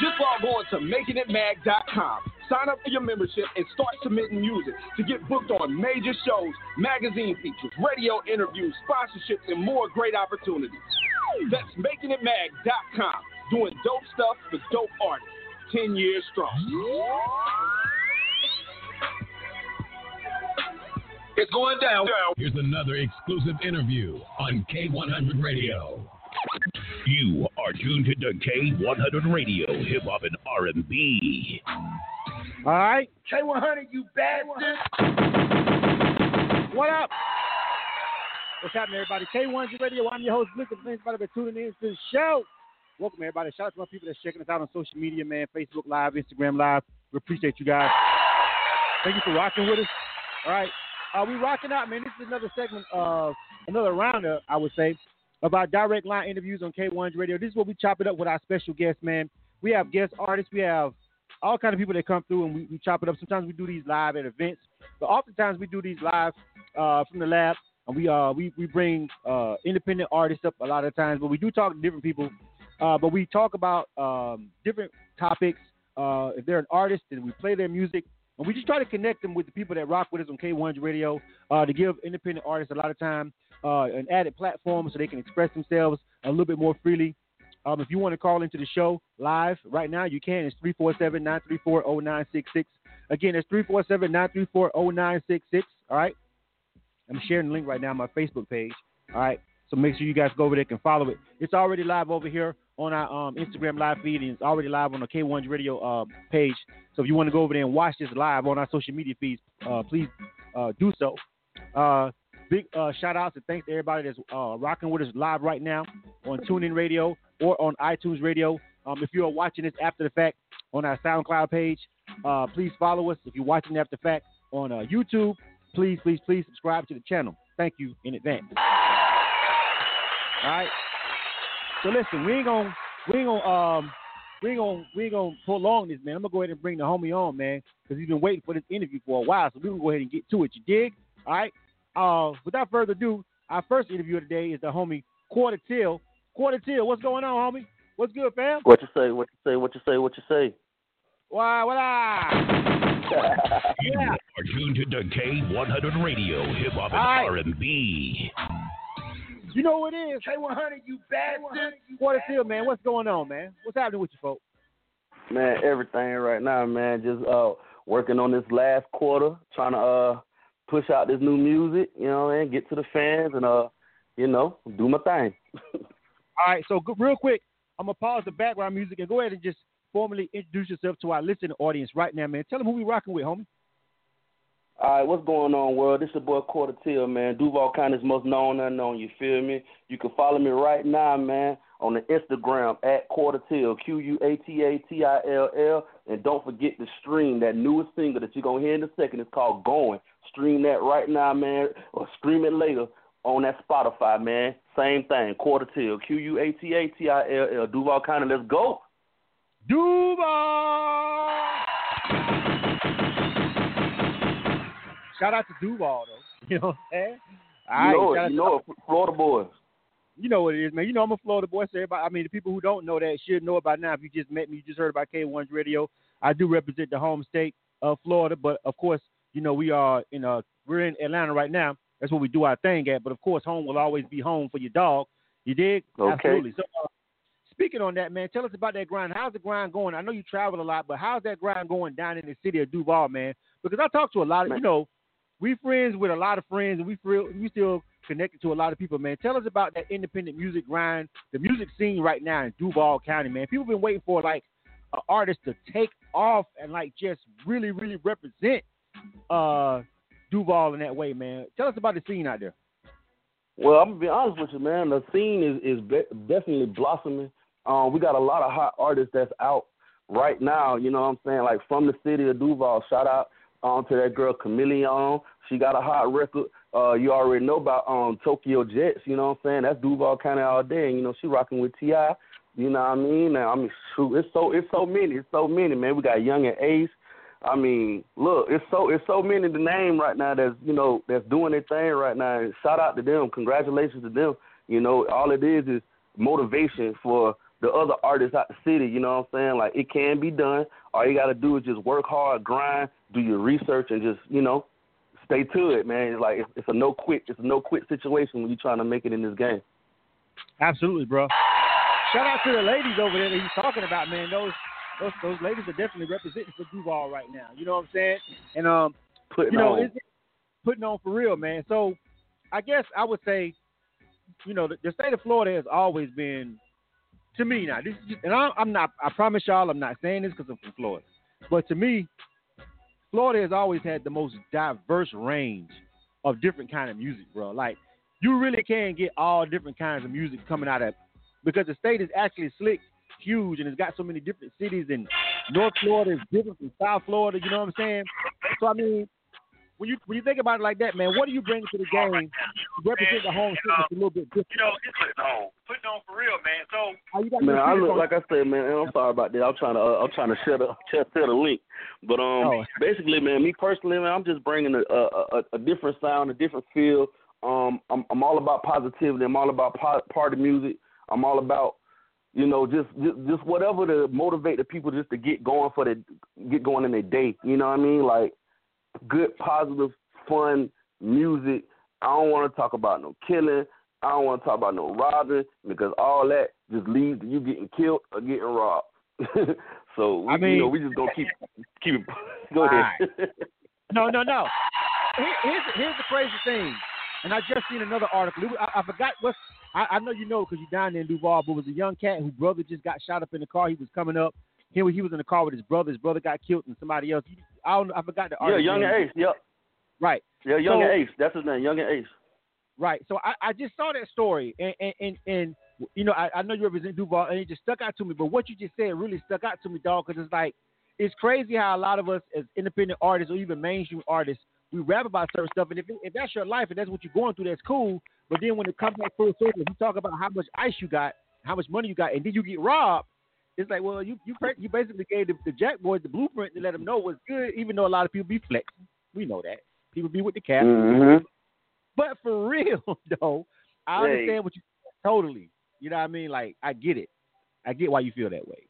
Just log on to makingitmag.com. Sign up for your membership and start submitting music to get booked on major shows, magazine features, radio interviews, sponsorships, and more great opportunities. That's makingitmag.com. Doing dope stuff for dope artists. 10 years strong. It's going down. Here's another exclusive interview on K100 Radio. You are tuned to K100 Radio, Hip Hop and R&B. All right. K100, you bastard. What up? What's happening, everybody? K100 Radio. I'm your host, Blizzard. Thanks everybody for tuning in to the show. Welcome, everybody. Shout out to my people that's checking us out on social media, man. Facebook Live, Instagram Live. We appreciate you guys. Thank you for rocking with us. All right. Uh, we rocking out, man. This is another segment of another rounder, I would say, of our direct line interviews on K100 Radio. This is where we chop it up with our special guests, man. We have guest artists. We have all kind of people that come through and we, we chop it up. Sometimes we do these live at events, but oftentimes we do these live uh, from the lab, and we uh we we bring uh, independent artists up a lot of times. But we do talk to different people, uh, but we talk about um, different topics. Uh, if they're an artist, then we play their music. And we just try to connect them with the people that rock with us on K100 Radio uh, to give independent artists a lot of time, uh, an added platform so they can express themselves a little bit more freely. Um, if you want to call into the show live right now, you can. It's 347 934 0966. Again, it's 347 934 0966. All right. I'm sharing the link right now on my Facebook page. All right. So make sure you guys go over there and follow it. It's already live over here on our um, Instagram live feed, and it's already live on the K100 Radio uh, page. So if you want to go over there and watch this live on our social media feeds, uh, please uh, do so. Uh, big uh, shout outs and thanks to everybody that's uh, rocking with us live right now on TuneIn Radio or on iTunes Radio. Um, if you are watching this after the fact on our SoundCloud page, please follow us. If you're watching after the fact on YouTube, please, please, please subscribe to the channel. Thank you in advance. All right. So listen, we ain't gonna, we ain't gonna, um, we ain't gonna, we ain't gonna prolong this, man. I'm gonna go ahead and bring the homie on, man, because he's been waiting for this interview for a while. So we're gonna go ahead and get to it. You dig? All right. Uh, without further ado, our first interview of the day is the homie Quata Till. Quata Till, what's going on, homie? What's good, fam? What you say? What you say? What you say? What you say? Why, what up? You Yeah. are tuned to the K100 Radio, Hip Hop and All right. R&B. You know what it is? K100, you bad bastard. Quata Till, man. What's going on, man? What's happening with you, folks? Man, everything right now, man. Just uh working on this last quarter, trying to uh push out this new music, you know, and get to the fans and uh, you know, do my thing. All right, so go- real quick, I'm gonna pause the background music and go ahead and just formally introduce yourself to our listening audience right now, man. Tell them who we rocking with, homie. All right, what's going on, world? This is your boy Quata Till, man. Duval County's most known unknown. You feel me? You can follow me right now, man, on the Instagram at Quata Till, Q U A T A T I L L. And don't forget to stream that newest single that you're gonna hear in a second. It's called Going. Stream that right now, man, or stream it later on that Spotify, man. Same thing, Quata Till, Q U A T A T I L L. Duval County, let's go. Duval. Shout out to Duval though. You know what I'm saying? You know right, it, you know Florida boys. You know what it is, man. You know I'm a Florida boy. So everybody, I mean, the people who don't know that should know about now. If you just met me, you just heard about K1's radio. I do represent the home state of Florida, but of course, you know we are in uh we're in Atlanta right now. That's where we do our thing at. But of course, home will always be home for your dog. You dig? Okay. Absolutely. So, uh, speaking on that, man, tell us about that grind. How's the grind going? I know you travel a lot, but how's that grind going down in the city of Duval, man? Because I talk to a lot of, you know, we friends with a lot of friends, and we feel we still connected to a lot of people, man. Tell us about that independent music grind, the music scene right now in Duval County, man. People been waiting for like an artist to take off and like just really, really represent uh Duval in that way, man. Tell us about the scene out there. Well, I'm gonna be honest with you, man. The scene is is be- definitely blossoming. Um, we got a lot of hot artists that's out right now, you know what I'm saying? Like from the city of Duval, shout out um to that girl Chameleon. She got a hot record. Uh you already know about um Tokyo Jetz, you know what I'm saying? That's Duval County all day and you know, she rocking with T I. You know what I mean? Now I mean shoot, it's so it's so many, it's so many, man. We got Yungeen Ace. I mean, look, it's so it's so many the name right now that's you know that's doing their thing right now. And shout out to them, congratulations to them. You know, all it is is motivation for the other artists out the city. You know what I'm saying? Like it can be done. All you got to do is just work hard, grind, do your research, and just you know stay to it, man. It's like it's, a no quit, it's a no quit situation when you're trying to make it in this game. Absolutely, bro. Shout out to the ladies over there that he's talking about, man. Those those those ladies are definitely representing for Duval right now. You know what I'm saying? And um, putting you know, on. putting on for real, man. So I guess I would say, you know, the, the state of Florida has always been, to me now. This is just, and I, I'm not. I promise y'all, I'm not saying this because I'm from Florida, but to me, Florida has always had the most diverse range of different kind of music, bro. Like you really can get all different kinds of music coming out of because the state is actually slick, huge, and it's got so many different cities. And North Florida is different from South Florida. You know what I'm saying? So I mean, when you when you think about it like that, man, what do you bring to the game to represent the home state that's a little bit different? You know, it's putting on, putting on for real, man. So you got Man, I look on- like I said, man. and I'm sorry about that. I'm trying to, uh, I'm trying to share the, share, share the link. But um, Oh. basically, man, me personally, man, I'm just bringing a, a, a, a different sound, a different feel. Um, I'm, I'm all about positivity. I'm all about po- party music. I'm all about, you know, just, just, just whatever to motivate the people just to get going for the, get going in their day. You know what I mean? Like good, positive, fun music. I don't want to talk about no killing. I don't want to talk about no robbing because all that just leads to you getting killed or getting robbed. so we, I mean- you know, we just gonna keep keep it. Go ahead. No, no, no. Here's here's the crazy thing, and I just seen another article. I, I forgot what. I, I know you know because you're down there in Duval, but it was a young cat whose brother just got shot up in the car. He was coming up. He was, he was in the car with his brother. His brother got killed, and somebody else. I don't. I forgot the yeah. Yungeen Ace. Yep. Right. Yeah, Young So- and Ace. That's his name. Yungeen Ace. Right. So I, I just saw that story, and and, and, and you know I, I know you represent Duval, and it just stuck out to me. But what you just said really stuck out to me, dog, because it's like it's crazy how a lot of us as independent artists or even mainstream artists we rap about certain stuff, and if if that's your life and that's what you're going through, that's cool. But then when it comes back full circle, you talk about how much ice you got, how much money you got, and then you get robbed. It's like, well, you you you basically gave the, the Jack boys the blueprint to let them know what's good, even though a lot of people be flexing. We know that people be with the cap. Mm-hmm. But for real though, I Hey. understand what you totally. You know what I mean? Like I get it. I get why you feel that way.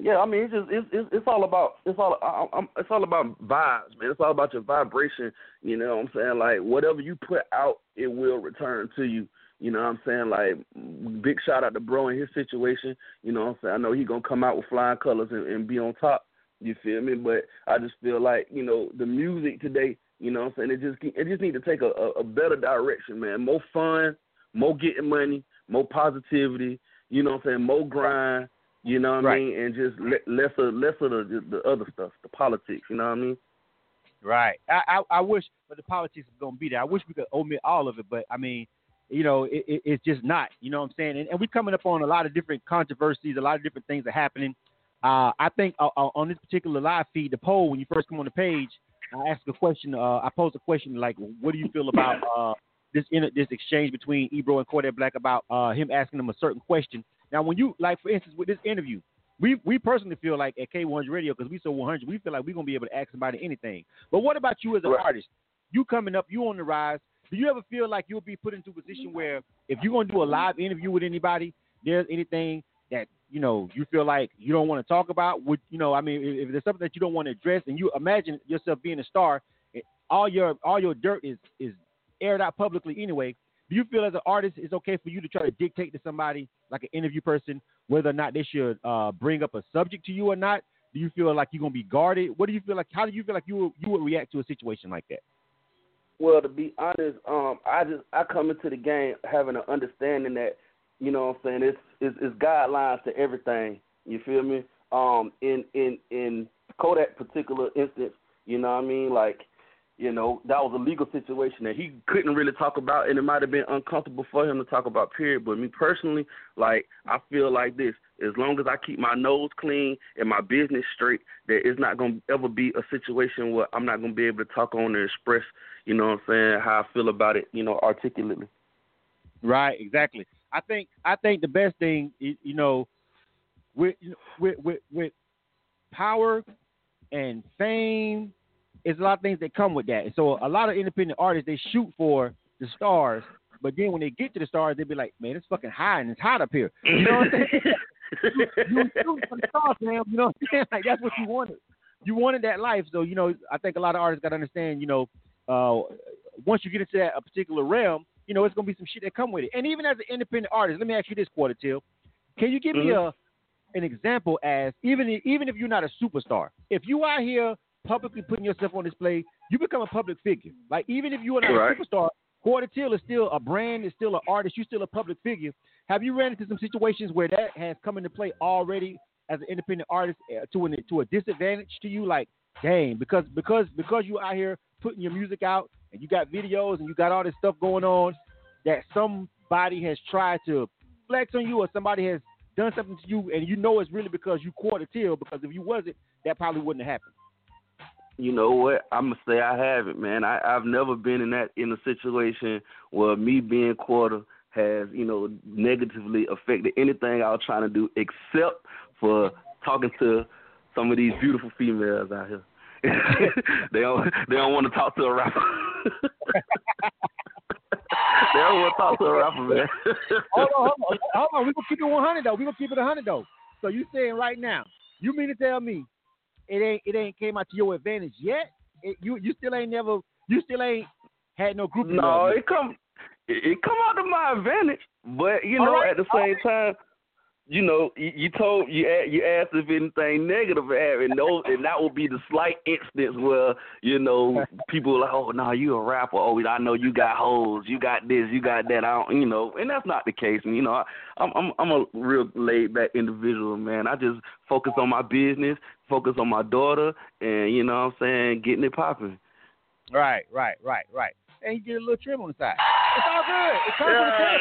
Yeah, I mean, it's just it's it's, it's all about it's all I, I'm, it's all about vibes, man. It's all about your vibration. You know what I'm saying? Like whatever you put out, it will return to you. You know what I'm saying? Like big shout out to bro in his situation. You know what I'm saying? I know he gonna come out with flying colors and, and be on top. You feel me? But I just feel like you know the music today. You know what I'm saying? It just it just need to take a, a, a better direction, man. More fun, more getting money, more positivity. You know what I'm saying? More grind. You know what Right. I mean? And just le- lesser lesser the the other stuff, the politics. You know what I mean? Right. I, I I wish, but the politics is gonna be there. I wish we could omit all of it, but I mean, you know, it, it, it's just not. You know what I'm saying? And, and we're coming up on a lot of different controversies. A lot of different things are happening. Uh, I think uh, uh, on this particular live feed, the poll when you first come on the page, I asked a question. Uh, I posed a question like, "What do you feel about uh, this in, this exchange between Ebro and Kodak Black about uh, him asking them a certain question?" Now, when you like, for instance, with this interview, we we personally feel like at K100 Radio because we so 100, we feel like we're gonna be able to ask somebody anything. But what about you as an Right. artist? You coming up, you on the rise. Do you ever feel like you'll be put into a position where if you're gonna do a live interview with anybody, there's anything that you know you feel like you don't want to talk about? Would you know? I mean, if, if there's something that you don't want to address, and you imagine yourself being a star, it- all your all your dirt is is aired out publicly anyway. Do you feel as an artist it's okay for you to try to dictate to somebody like an interview person whether or not they should uh, bring up a subject to you or not? Do you feel like you're gonna be guarded? What do you feel like? How do you feel like you you would react to a situation like that? Well, to be honest, um, I just I come into the game having an understanding that, you know what I'm saying, it's it's, it's guidelines to everything. You feel me? Um, in in in Kodak particular instance, you know what I mean? Like, you know, that was a legal situation that he couldn't really talk about, and it might have been uncomfortable for him to talk about. Period. But me personally, like, I feel like this: as long as I keep my nose clean and my business straight, there is not gonna ever be a situation where I'm not gonna be able to talk on and express, you know what I'm saying, how I feel about it, you know, articulately. Right, exactly. I think I think the best thing, is, you know, with with with, with power and fame, is a lot of things that come with that. And so a lot of independent artists they shoot for the stars, but then when they get to the stars, they be like, man, it's fucking high and it's hot up here. You know what I'm saying? you, you shoot for the stars, man. You know what I'm saying? Like that's what you wanted. You wanted that life. So you know, I think a lot of artists got to understand. You know, uh, once you get into that a particular realm, you know, it's gonna be some shit that come with it. And even as an independent artist, let me ask you this, Quata Till, can you give mm-hmm. me a an example as even even if you're not a superstar, if you out here publicly putting yourself on display, you become a public figure. Like even if you are not right. a superstar, Quata Till is still a brand, is still an artist, you're still a public figure. Have you ran into some situations where that has come into play already as an independent artist uh, to an, to a disadvantage to you? Like, dang, because because because you out here putting your music out and you got videos and you got all this stuff going on that somebody has tried to flex on you or somebody has done something to you and you know it's really because you Quata Till because if you wasn't, that probably wouldn't have happened. You know what? I'm gonna say I haven't, man. I, I've never been in that in a situation where me being quarter has, you know, negatively affected anything I was trying to do except for talking to some of these beautiful females out here. they don't they don't want to talk to a rapper. they don't want to talk to a rapper, man. hold on, hold on, hold on. We gonna keep it 100 though. We gonna keep it 100 though. So you saying right now? You mean to tell me it ain't it ain't came out to your advantage yet? It, you you still ain't never you still ain't had no group. No, it come it, come out to my advantage, but you know right. at the same right. time you know, you, you told you you asked if anything negative happened, no, and that would be the slight instance where you know people like, oh no, nah, you a rapper. Oh, I know you got hoes, you got this, you got that. I don't, you know, and that's not the case. And you know, I, I'm I'm I'm a real laid back individual, man. I just focus on my business, focus on my daughter, and you know, what I'm saying, getting it popping. Right, right, right, right and you get a little trim on the side. It's all good. It's comes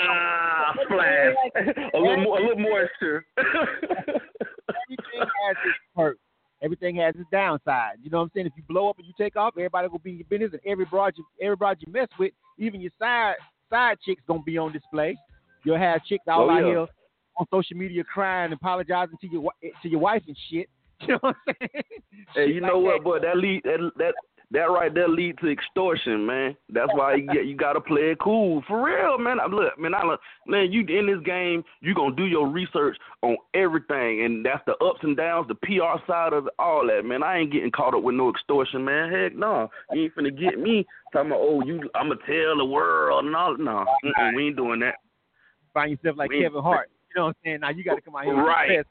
ah, with flash. a little more, a little moisture. everything has its perks. Everything has its downside. You know what I'm saying? If you blow up and you take off, everybody will be in your business, and every broad you every broad you mess with, even your side side chicks gonna be on display. You'll have chicks all oh, out yeah. here on social media crying, apologizing to your to your wife and shit. You know what I'm saying? Hey, you know what, boy? That lead that that that right there lead to extortion, man. That's why you get, you gotta play it cool for real, man. I, look, man, I look, man, you in this game, you gonna do your research on everything, and that's the ups and downs, the PR side of it, all that, man. I ain't getting caught up with no extortion, man. Heck, no, you ain't finna get me talking about, oh, you, I'ma tell the world and all. No, we ain't doing that. Find yourself like Kevin Hart. You know what I'm saying? Now you got to come out here. Right.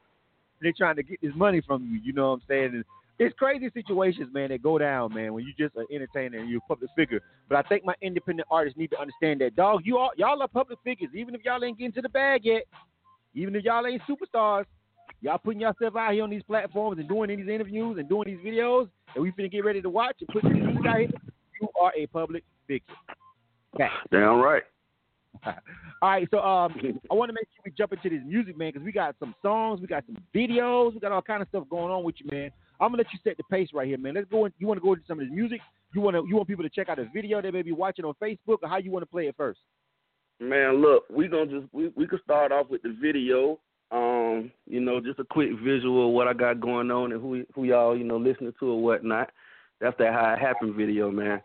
They're trying to get this money from you. You know what I'm saying? And, it's crazy situations, man, that go down, man, when you just an entertainer and you're a public figure. But I think my independent artists need to understand that, dog. You all, y'all are public figures, even if y'all ain't getting to the bag yet, even if y'all ain't superstars. Y'all putting yourself out here on these platforms and doing these interviews and doing these videos, and we finna get ready to watch and put these out here. You are a public figure. Damn right. all right, so um, I want to make sure we jump into this music, man, because we got some songs, we got some videos, we got all kind of stuff going on with you, man. I'm gonna let you set the pace right here, man. Let's go. In, you want to go into some of this music? You want to? You want people to check out the video they may be watching on Facebook, or how you want to play it first? Man, look, we gonna just we we could start off with the video. Um, you know, just a quick visual of what I got going on and who who y'all you know listening to or whatnot. That's that how it happened video, man.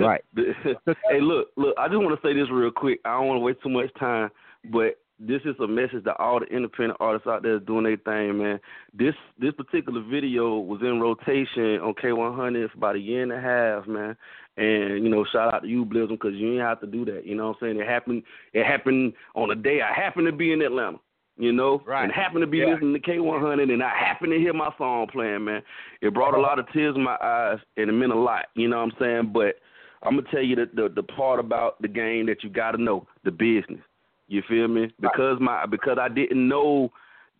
Right. hey, look, look. I just want to say this real quick. I don't want to waste too much time, but this is a message to all the independent artists out there doing their thing, man. This this particular video was in rotation on K100 for about a year and a half, man. And you know, shout out to you, Blizzard, because you ain't have to do that. You know what I'm saying? It happened. It happened on a day I happened to be in Atlanta. You know, right. and happened to be yeah. listening to K100, and I happened to hear my song playing, man. It brought a lot of tears in my eyes, and it meant a lot. You know what I'm saying? But I'm gonna tell you the the, the part about the game that you got to know, the business. You feel me? Because my because I didn't know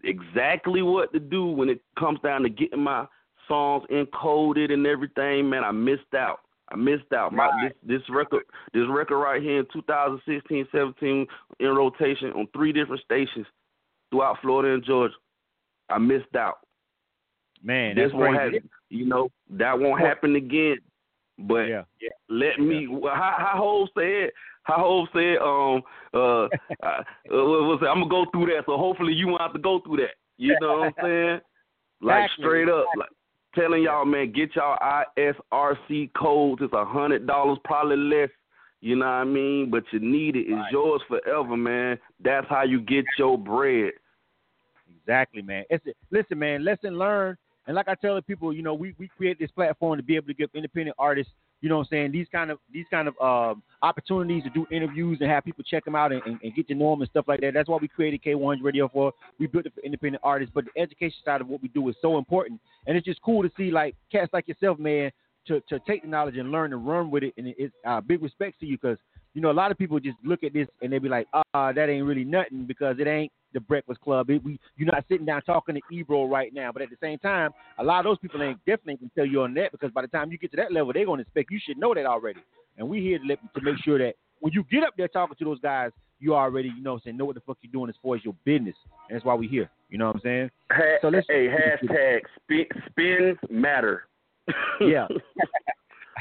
exactly what to do when it comes down to getting my songs encoded and everything, man, I missed out. I missed out. My right. this this record this record right here in 2016, 17 in rotation on three different stations. throughout Florida and Georgia. I missed out. Man, this that's won't crazy. happen. You know that won't happen again. But Yeah, yeah. let me. How how Hov said. How Hov said. Um. Uh. uh what was? I'm gonna go through that. So hopefully you won't have to go through that. You know what I'm saying? Like Exactly. straight up. Like telling y'all, man, get y'all ISRC codes. It's a hundred dollars, probably less. You know what I mean? But you need it. It's yours forever, man. That's how you get your bread. Exactly, man. It's listen, man. Lesson learned. And like I tell the people, you know, we we create this platform to be able to give independent artists, you know, what I'm saying these kind of these kind of um, opportunities to do interviews and have people check them out and, and, and get to know them and stuff like that. That's why we created K100 Radio for. We built it for independent artists, but the education side of what we do is so important, and it's just cool to see like cats like yourself, man, to to take the knowledge and learn and run with it. And it's uh, big respect to you because you know a lot of people just look at this and they be like, ah, that ain't really nothing because it ain't the Breakfast Club. It, we, you're not sitting down talking to Ebro right now. But at the same time, a lot of those people ain't definitely can tell you on that because by the time you get to that level, they're going to expect you should know that already. And we here to, let, to make sure that when you get up there talking to those guys, you already, you know, what I'm saying know what the fuck you're doing as far as your business. And that's why we here. You know what I'm saying? Ha- So let's- hey, hashtag spin, spins matter. Yeah.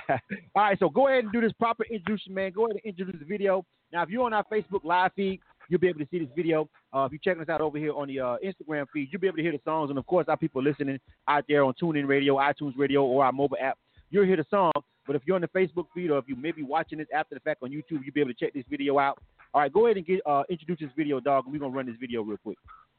All right, so go ahead and do this proper introduction, man. Go ahead and introduce the video. Now, if you're on our Facebook live feed, you'll be able to see this video. Uh, if you're checking us out over here on the uh, Instagram feed, you'll be able to hear the songs. And of course, our people listening out there on TuneIn Radio, iTunes Radio, or our mobile app, you'll hear the song. But if you're on the Facebook feed, or if you may be watching this after the fact on YouTube, you'll be able to check this video out. All right, go ahead and get uh, introduce this video, dog. We're gonna run this video real quick.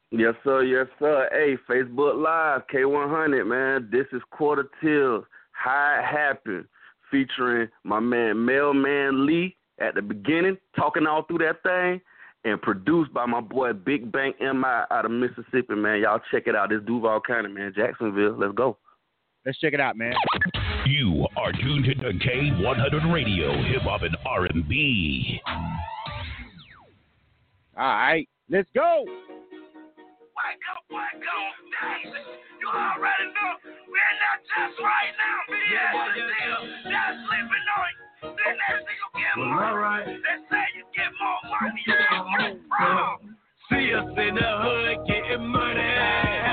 Yes, sir. Yes, sir. Hey, Facebook Live, K100, man. This is Quata Till, How It Happened, featuring my man Mailman Lee at the beginning, talking all through that thing, and produced by my boy Big Bank MI out of Mississippi, man. Y'all check it out. This Duval County, man. Jacksonville. Let's go. Let's check it out, man. You are tuned to K100 Radio, Hip Hop and R&B. All right, let's go. Wake up, wake up, Daisy. You already know we're in that test right now. Be yeah, yeah, That's sleeping on you. Then next you get more. all right. They say you get more money. You get from. See us in the hood getting money.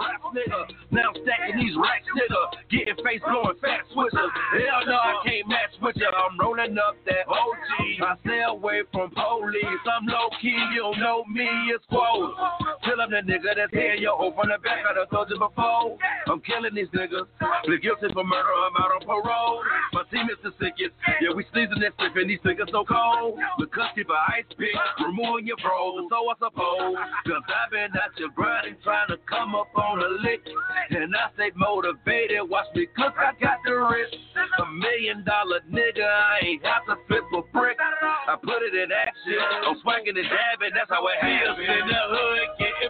Rap, nigga. Now I'm stacking these racks, nigga. Getting face blowing fat switchers. Hell no, I can't match with ya. I'm rolling up that OG. I stay away from police. I'm low key, you don't know me, it's quote. I'm the nigga that's here, yo. From the back, I done told you before. I'm killing these niggas. Plead guilty for murder, I'm out on parole. My team is the sickest. Yeah, we sneezing and sniffing, these niggas so cold. Because keep for ice pick, removing your bros, so I suppose. Cause I've been at your grinding, trying to come up on a lick. And I stay motivated, watch me cook, I got the wrist. A million dollar nigga, I ain't have to flip a brick. I put it in action, I'm swinging and dabbing, that's how it happens. in the hood, getting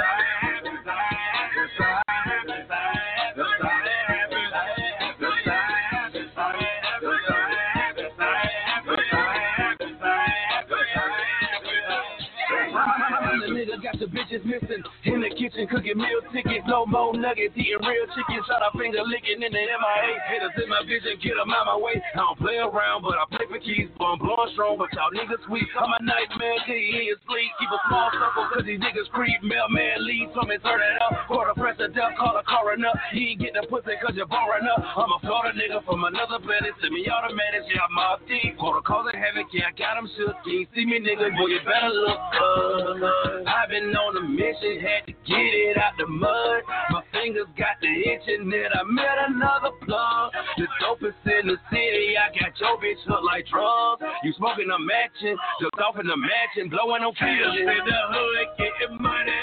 The bitches missing in the kitchen cooking meal tickets, no more nuggets, eating real chicken, shot a finger licking in the MIA. Haters in my vision, get them out my way. I don't play around, but I play for keys, but I'm blowing strong, but y'all niggas weak. I'm a nightmare, till you in sleep. Keep a small circle, cause these niggas creep. Mailman lead, told me turn it up. Quarter press the death, call a coroner. He ain't getting the pussy cause you're boring up. I'm a Florida nigga from another planet, send semi automatic, yeah, I'm off deep. Quarter causing havoc, yeah, I got him shook. Ain't see me, nigga, boy, you better look up. I've been been on a mission, had to get it out the mud. My fingers got the itching, then I met another plug. The dopest in the city, I got your bitch hooked like drugs. You smoking a matching, just off in the matching, blowing on pills. in the hood, getting money.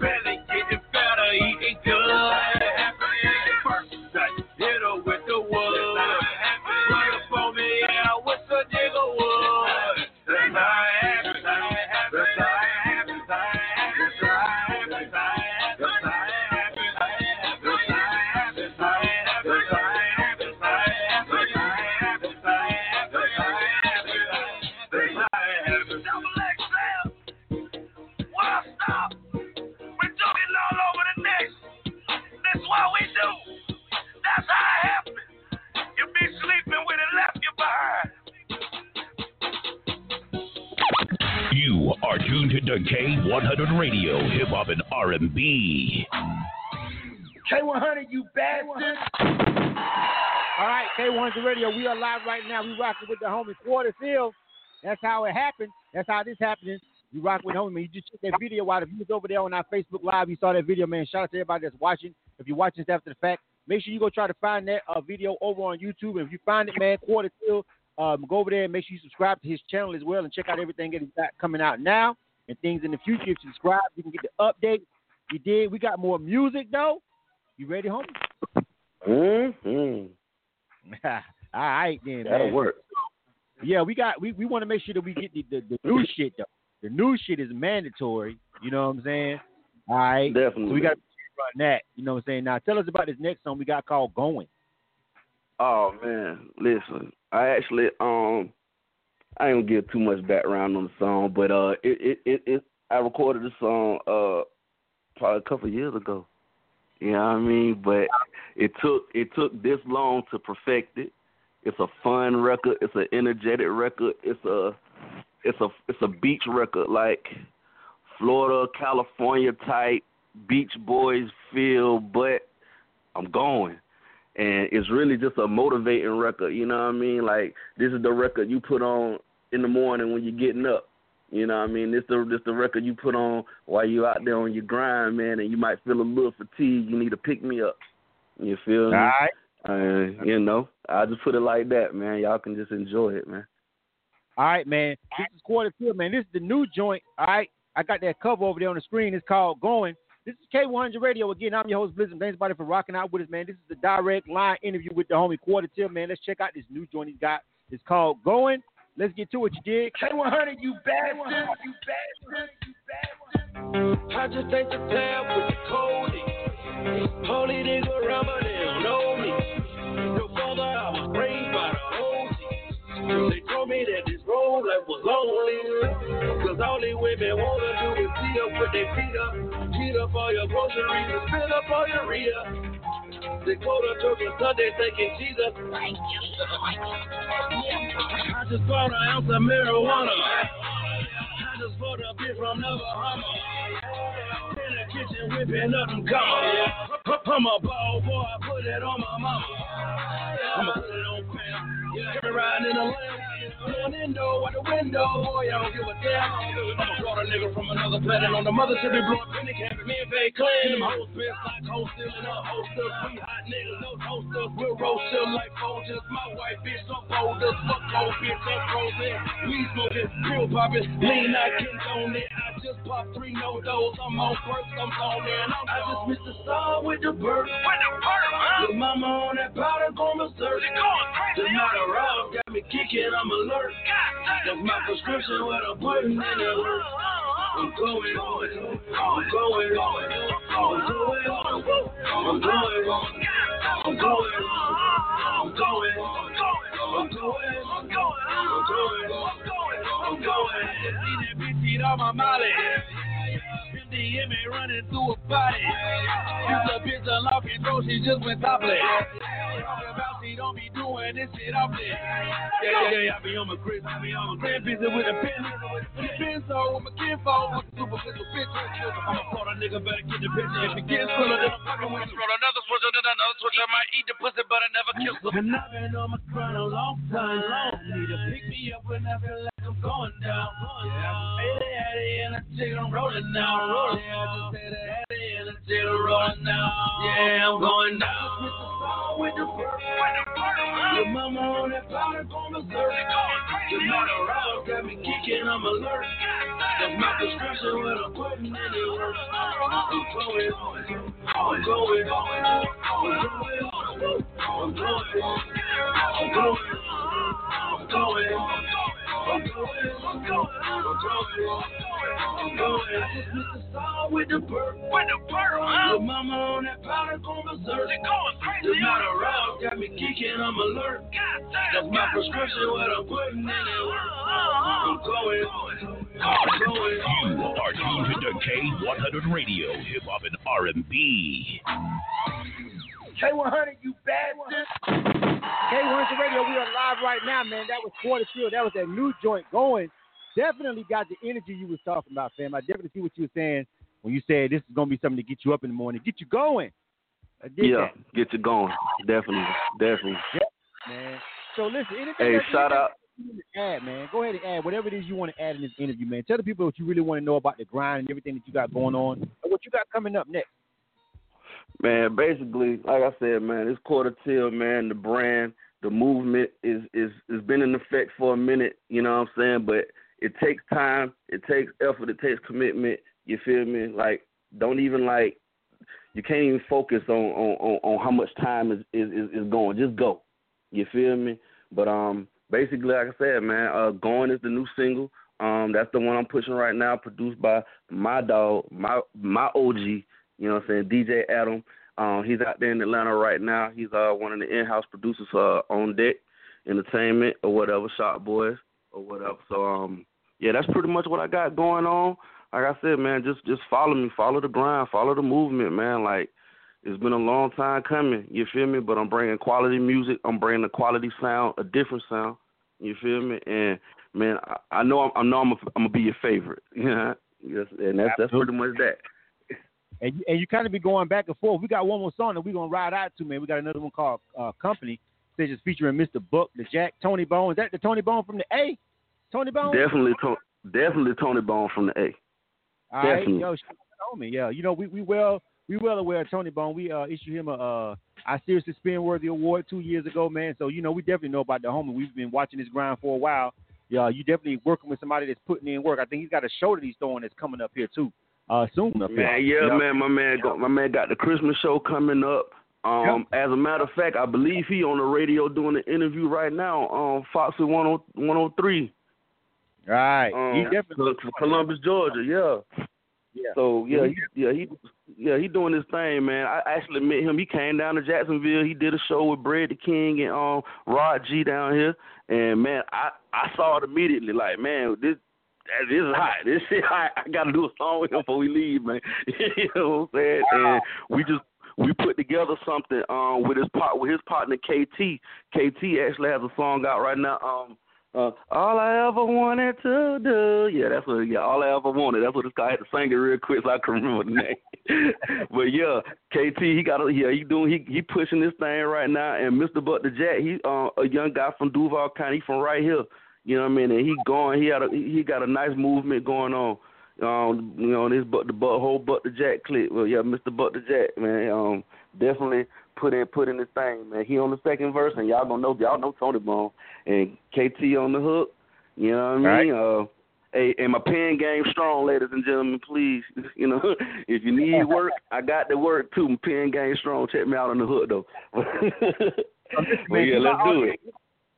belly getting fatter, eating good. First, hit her with the wood. Radio. We are live right now. We rocking with the homie Quata Till. That's how it happened. That's how this happening. You rock with homie. You just check that video while the view's over there on our Facebook Live. You saw that video, man. Shout out to everybody that's watching. If you're watching this after the fact, make sure you go try to find that uh, video over on YouTube. And if you find it, man, Quata Till, um, go over there and make sure you subscribe to his channel as well and check out everything that he's got coming out now and things in the future. If you subscribe, you can get the update. You did. We got more music though. You ready, homie? Mm-hmm. All right, then. That'll man. work. Yeah, we got. We, we want to make sure that we get the, the, the new shit though. The new shit is mandatory. You know what I'm saying? All right. Definitely. So we got to run that. You know what I'm saying? Now tell us about this next song we got called "Going." Oh man, listen. I actually um I ain't gonna give too much background on the song, but uh it it it, it I recorded the song uh probably a couple of years ago. You know what I mean? But it took it took this long to perfect it. It's a fun record, it's an energetic record, it's a it's a it's a beach record like Florida, California type Beach Boys feel, but I'm going and it's really just a motivating record. You know what I mean? Like this is the record you put on in the morning when you're getting up. You know what I mean? This the this the record you put on while you out there on your grind, man, and you might feel a little fatigue. You need to pick me up. You feel me? All right. Uh, you know, I just put it like that, man. Y'all can just enjoy it, man. All right, man. This is Quata Till, man. This is the new joint. All right. I got that cover over there on the screen. It's called "Going." This is K100 Radio. Again, I'm your host, Blizzard. Thanks, everybody, for rocking out with us, man. This is the direct line interview with the homie Quata Till, man. Let's check out this new joint he's got. It's called Going. Let's get to it, you dig? K100, you bastard. You bastard. You bastard. I just take the tab with the coding. Holy nigga around, but they don't know me. They told me that this road life was lonely. Cause all these women wanna do is see up, put their feet up, heat up all your groceries, and fill up all your rear. They go to church on Sunday thanking Jesus. I just bought an ounce of marijuana. I just bought a bit from the In the kitchen whipping up them commas. I'm a ball boy, I put it on my mama. I'ma put it on Pam. Every riding in the Lamb. Indoor out the window, boy, I don't give a damn. I'm a Florida nigga from another planet on the mother mothership, be blowing penny candy. Me and Bay Clan, them hoes best like hoes stealing up holsters. We hot niggas, those hosters, we'll roast them like soldiers. My white bitch, some boulders, fuck old bitch, up frozen. We smoking, pill poppin', lean, I can on it. I just popped three no dos, I'm on first, I'm on and I'm I just missed the star with the bird. With the bird, huh? With mama on that powder, going berserk. She going crazy. night around got me kicking, I'm alert. That's my prescription, what I'm putting in the work. I'm going, going, I'm going, going, I'm going, I'm going, I'm going, I'm going, I'm going, I'm going, I'm going. See that bitch eat all my. 50 in me running through a body. Use a bitch to lock and throw, she just went topless. Talking about she don't be doing this shit off there. Yeah, yeah, yeah, I be on my Chris, I be on my grand busy with a pen. With a pen, so with my kinfolk, with superficial bitch. I'm a Florida nigga, better get the picture. If it gets fuller, then I'm fucking with you. Roll another switch, then another switch. I might eat the pussy, but I never kill her. And I've been on my grind a long time, long. Need to pick me up when I feel like I'm going down. Yeah, Hattie, Hattie, and a chick, I'm rolling now, rolling. I just said a Hattie and a chick, I'm rolling now. Yeah, I'm going down phone with the bird. Your mama on that powder going berserk. Just not around, got me kicking, I'm alert. That's my prescription when I'm putting in it work. I'm going, I'm going, I'm going, I'm going, I'm going, I'm going, I'm going. I'm going, I'm going. I just missed the song with the bird. With the bird, huh? Your mama on that powder going berserk. They're going crazy crazy. night around got me kicking, I'm alert. God That's my prescription, what I'm putting in it. I'm going, I'm going. You are tuned to K100 Radio, Hip Hop and R&B. K100, you bastard. K100 Radio, we are live right now, man. That was Quata Till. That was that new joint going. definitely got the energy you was talking about, fam. I definitely see what you were saying when you said this is gonna be something to get you up in the morning, get you going. Yeah, that. get you going. Definitely, definitely. man. So listen, anything Hey, shout out. Add, man. Go ahead and add whatever it is you want to add in this interview, man. Tell the people what you really want to know about the grind and everything that you got going on, and what you got coming up next. Man, basically, like I said, man, this Quata Till, man, the brand, the movement is is has been in effect for a minute. You know what I'm saying? But it takes time, it takes effort, it takes commitment. You feel me? Like, don't even like, you can't even focus on on on, on how much time is, is is going. Just go. You feel me? But um, basically, like I said, man, uh, going is the new single. Um, that's the one I'm pushing right now, produced by my dog, my my OG. You know what I'm saying? DJ Adam. Um, he's out there in Atlanta right now. He's uh one of the in-house producers uh, on deck entertainment or whatever, Shot Boys or whatever. So um, yeah, that's pretty much what I got going on. Like I said, man, just just follow me, follow the grind, follow the movement, man. Like it's been a long time coming. You feel me? But I'm bringing quality music. I'm bringing a quality sound, a different sound. You feel me? And man, I, I know I'm, I know I'm, a, I'm gonna be your favorite. Yeah, yes, and that's that's pretty much that. And you, and you kind of be going back and forth. We got one more song that we're gonna ride out to, man. We got another one called uh, Company. This is featuring Mr. Buck, the Jack, Tony Bone. Is that the Tony Bone from the A? Tony Bone? Definitely, to- definitely Tony Bone from the A. All right, definitely. yo, shout out to homie. Yeah, you know we we well we well aware of Tony Bone. We uh issued him a uh our seriously spin worthy award two years ago, man. So you know we definitely know about the homie. We've been watching his grind for a while. Yeah, you definitely working with somebody that's putting in work. I think he's got a show that he's throwing that's coming up here too. Uh, soon up here. Man, yeah, You know? man, my man, got, my man got the Christmas show coming up. Um, as a matter of fact, I believe he on the radio doing an interview right now on Fox 10, 103. Right. Um, he definitely. Col- Columbus, Georgia. Yeah. Yeah. So yeah, he, yeah, he yeah he doing his thing, man. I actually met him. He came down to Jacksonville. He did a show with Brad the King and um Rod G down here. And man, I I saw it immediately. Like man, this this is hot. This shit hot. I gotta do a song with him before we leave, man. you know what I'm saying? And we just we put together something um with his part with his partner KT. KT actually has a song out right now. Um uh, all I ever wanted to do. Yeah, that's what. Yeah, all I ever wanted. That's what this guy had to sing it real quick so I can remember the name. but yeah, KT, he got a yeah, he doing he he pushing this thing right now. And Mr. Buck the Jack, he uh, a young guy from Duval County, he from right here. You know what I mean? And he going. He had a he got a nice movement going on. Um, you know, this but the but whole Buck the Jack clip. Well, yeah, Mr. Buck the Jack, man. Um, definitely put in put in his thing, man. He on the second verse, and y'all gonna know y'all know Tony Bone and KT on the hook. You know what I mean? Uh, hey, and my pen game strong, ladies and gentlemen. Please, you know, if you need work, I got the work too. My pen game strong. Check me out on the hook though. yeah, let's do it.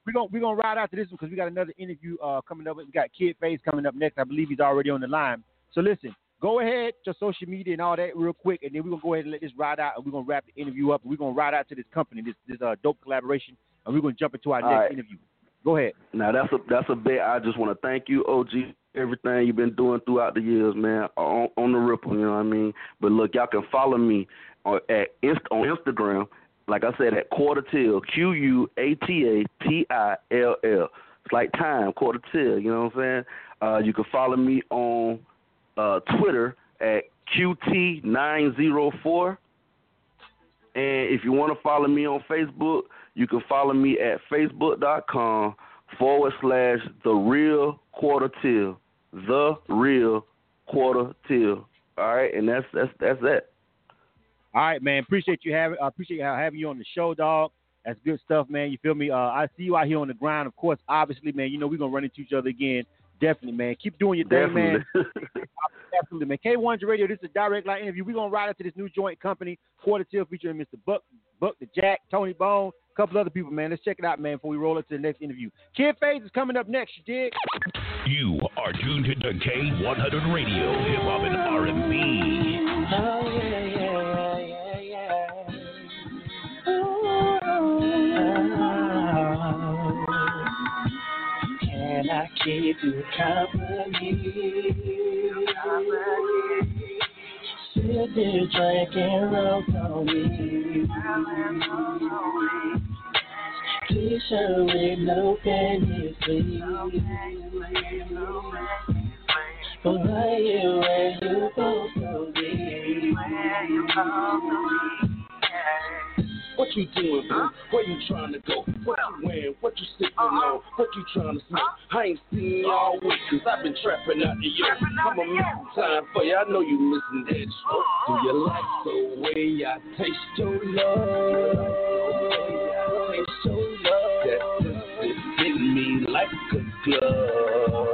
We're gonna we're gonna ride out to this one because we got another interview uh, coming up. We got Kid Faze coming up next. I believe he's already on the line. So listen, go ahead to social media and all that real quick, and then we're gonna go ahead and let this ride out, and we're gonna wrap the interview up. And we're gonna ride out to this company, this this uh, dope collaboration, and we're gonna jump into our All next right. interview. Go ahead. Now that's a that's a bet. I just want to thank you, OG, everything you've been doing throughout the years, man. On, on the ripple, you know what I mean. But look, y'all can follow me on at on Instagram, like I said, at Quata Till, Q U A T A T I L L. It's like time, Quata Till. You know what I'm saying? Uh, you can follow me on uh, Twitter at QT904. And if you want to follow me on Facebook, you can follow me at facebook.com forward slash the real Quata Till. The real Quata Till. All right, and that's that's that's it. All right, man. Appreciate you having I appreciate having you on the show, dog. That's good stuff, man. You feel me? Uh, I see you out here on the ground, of course. Obviously, man. You know we're gonna run into each other again. Definitely, man. Keep doing your thing, man. Absolutely, man. K100 Radio, this is a direct line interview. We're going to ride into this new joint company, Quata Till, featuring Mr. Buck, Buck the Jack, Tony Bone, a couple other people, man. Let's check it out, man, before we roll into the next interview. Kid Faze is coming up next, you dig? You are tuned to K100 Radio, Hip Hop and R&B. I keep you company? Sipping, drinking, roll on me. T-shirt with no panties, please. For right here where you supposed to be. What you doing, boo? Where you trying to go? What you wearing? What you sipping on? What you trying to smoke? I ain't seen you all week since I've been trapping out the yard. I'ma make some time for you. I know you missing that smoke. Do you like the way I taste your love? The way I taste your love. That pussy fit me like a glove.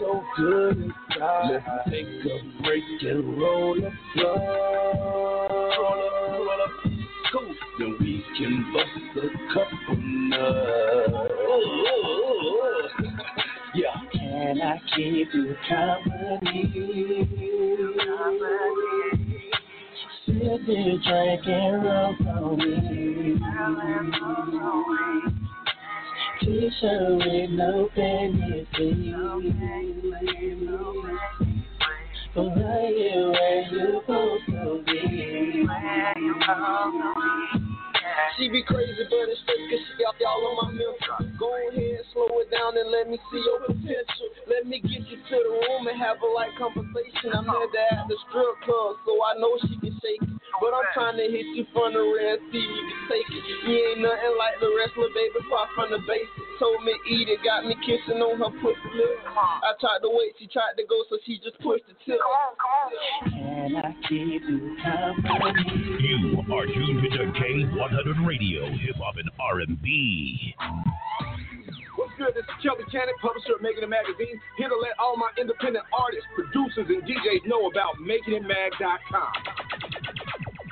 So good inside. Let's take a break and roll a blunt. Roll up, roll up go, then we can bust a couple nuts. yeah. Can I keep you company? Sipping, drinking rum for me. T-shirt with no panties, please. Here where you supposed to be. She be crazy, but it's straight cause she got y'all on my mental. Go ahead, slow it down and let me see your potential. Let me get you to the room and have a light conversation. I met her at the strip club, so I know she can shake it. But I'm trying to hit you from the rear and see you can take it. You ain't nothing like the wrestler, baby, far from the basics. Told me eat it, got me kissing on her pussy lip. I tried to wait, she tried to go, so she just pushed the tip. Can I keep you company? You are tuned to K100 Radio, Hip Hop and R&B. What's good? This is Kelby Cannon, publisher of Making It Magazine, here to let all my independent artists, producers, and DJs know about MakingItMag.com.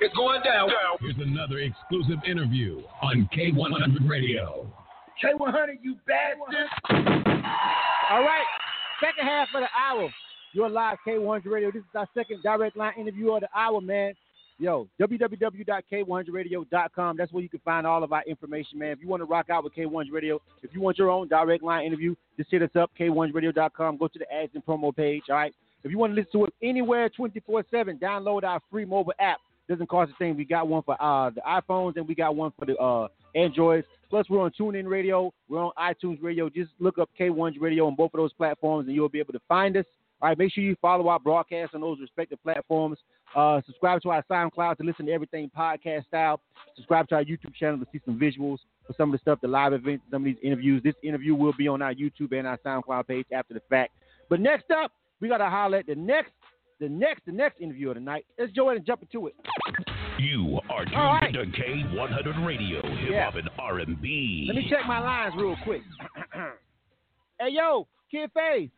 It's going down. Here's another exclusive interview on K100 Radio. K100, you bastard. All right, second half of the hour. You're live, K100 Radio. This is our second direct line interview of the hour, man. Yo, www.k100radio.com. That's where you can find all of our information, man. If you want to rock out with K100 Radio, if you want your own direct line interview, just hit us up, k100radio.com. Go to the ads and promo page, all right? If you want to listen to us anywhere 24 7, download our free mobile app. Doesn't cost a thing. We got one for uh, the iPhones and we got one for the uh, Androids. Plus, we're on TuneIn Radio. We're on iTunes Radio. Just look up K100 Radio on both of those platforms and you'll be able to find us. All right, make sure you follow our broadcast on those respective platforms. Uh, subscribe to our SoundCloud to listen to everything podcast style. Subscribe to our YouTube channel to see some visuals for some of the stuff, the live events, some of these interviews. This interview will be on our YouTube and our SoundCloud page after the fact. But next up, we got to highlight the next, the next, the next interview of the night. Let's go ahead and jump into it. You are tuned All right. to K100 Radio, Hip Yeah. Hop and R&B. Let me check my lines real quick. hey, yo, Kid Faze,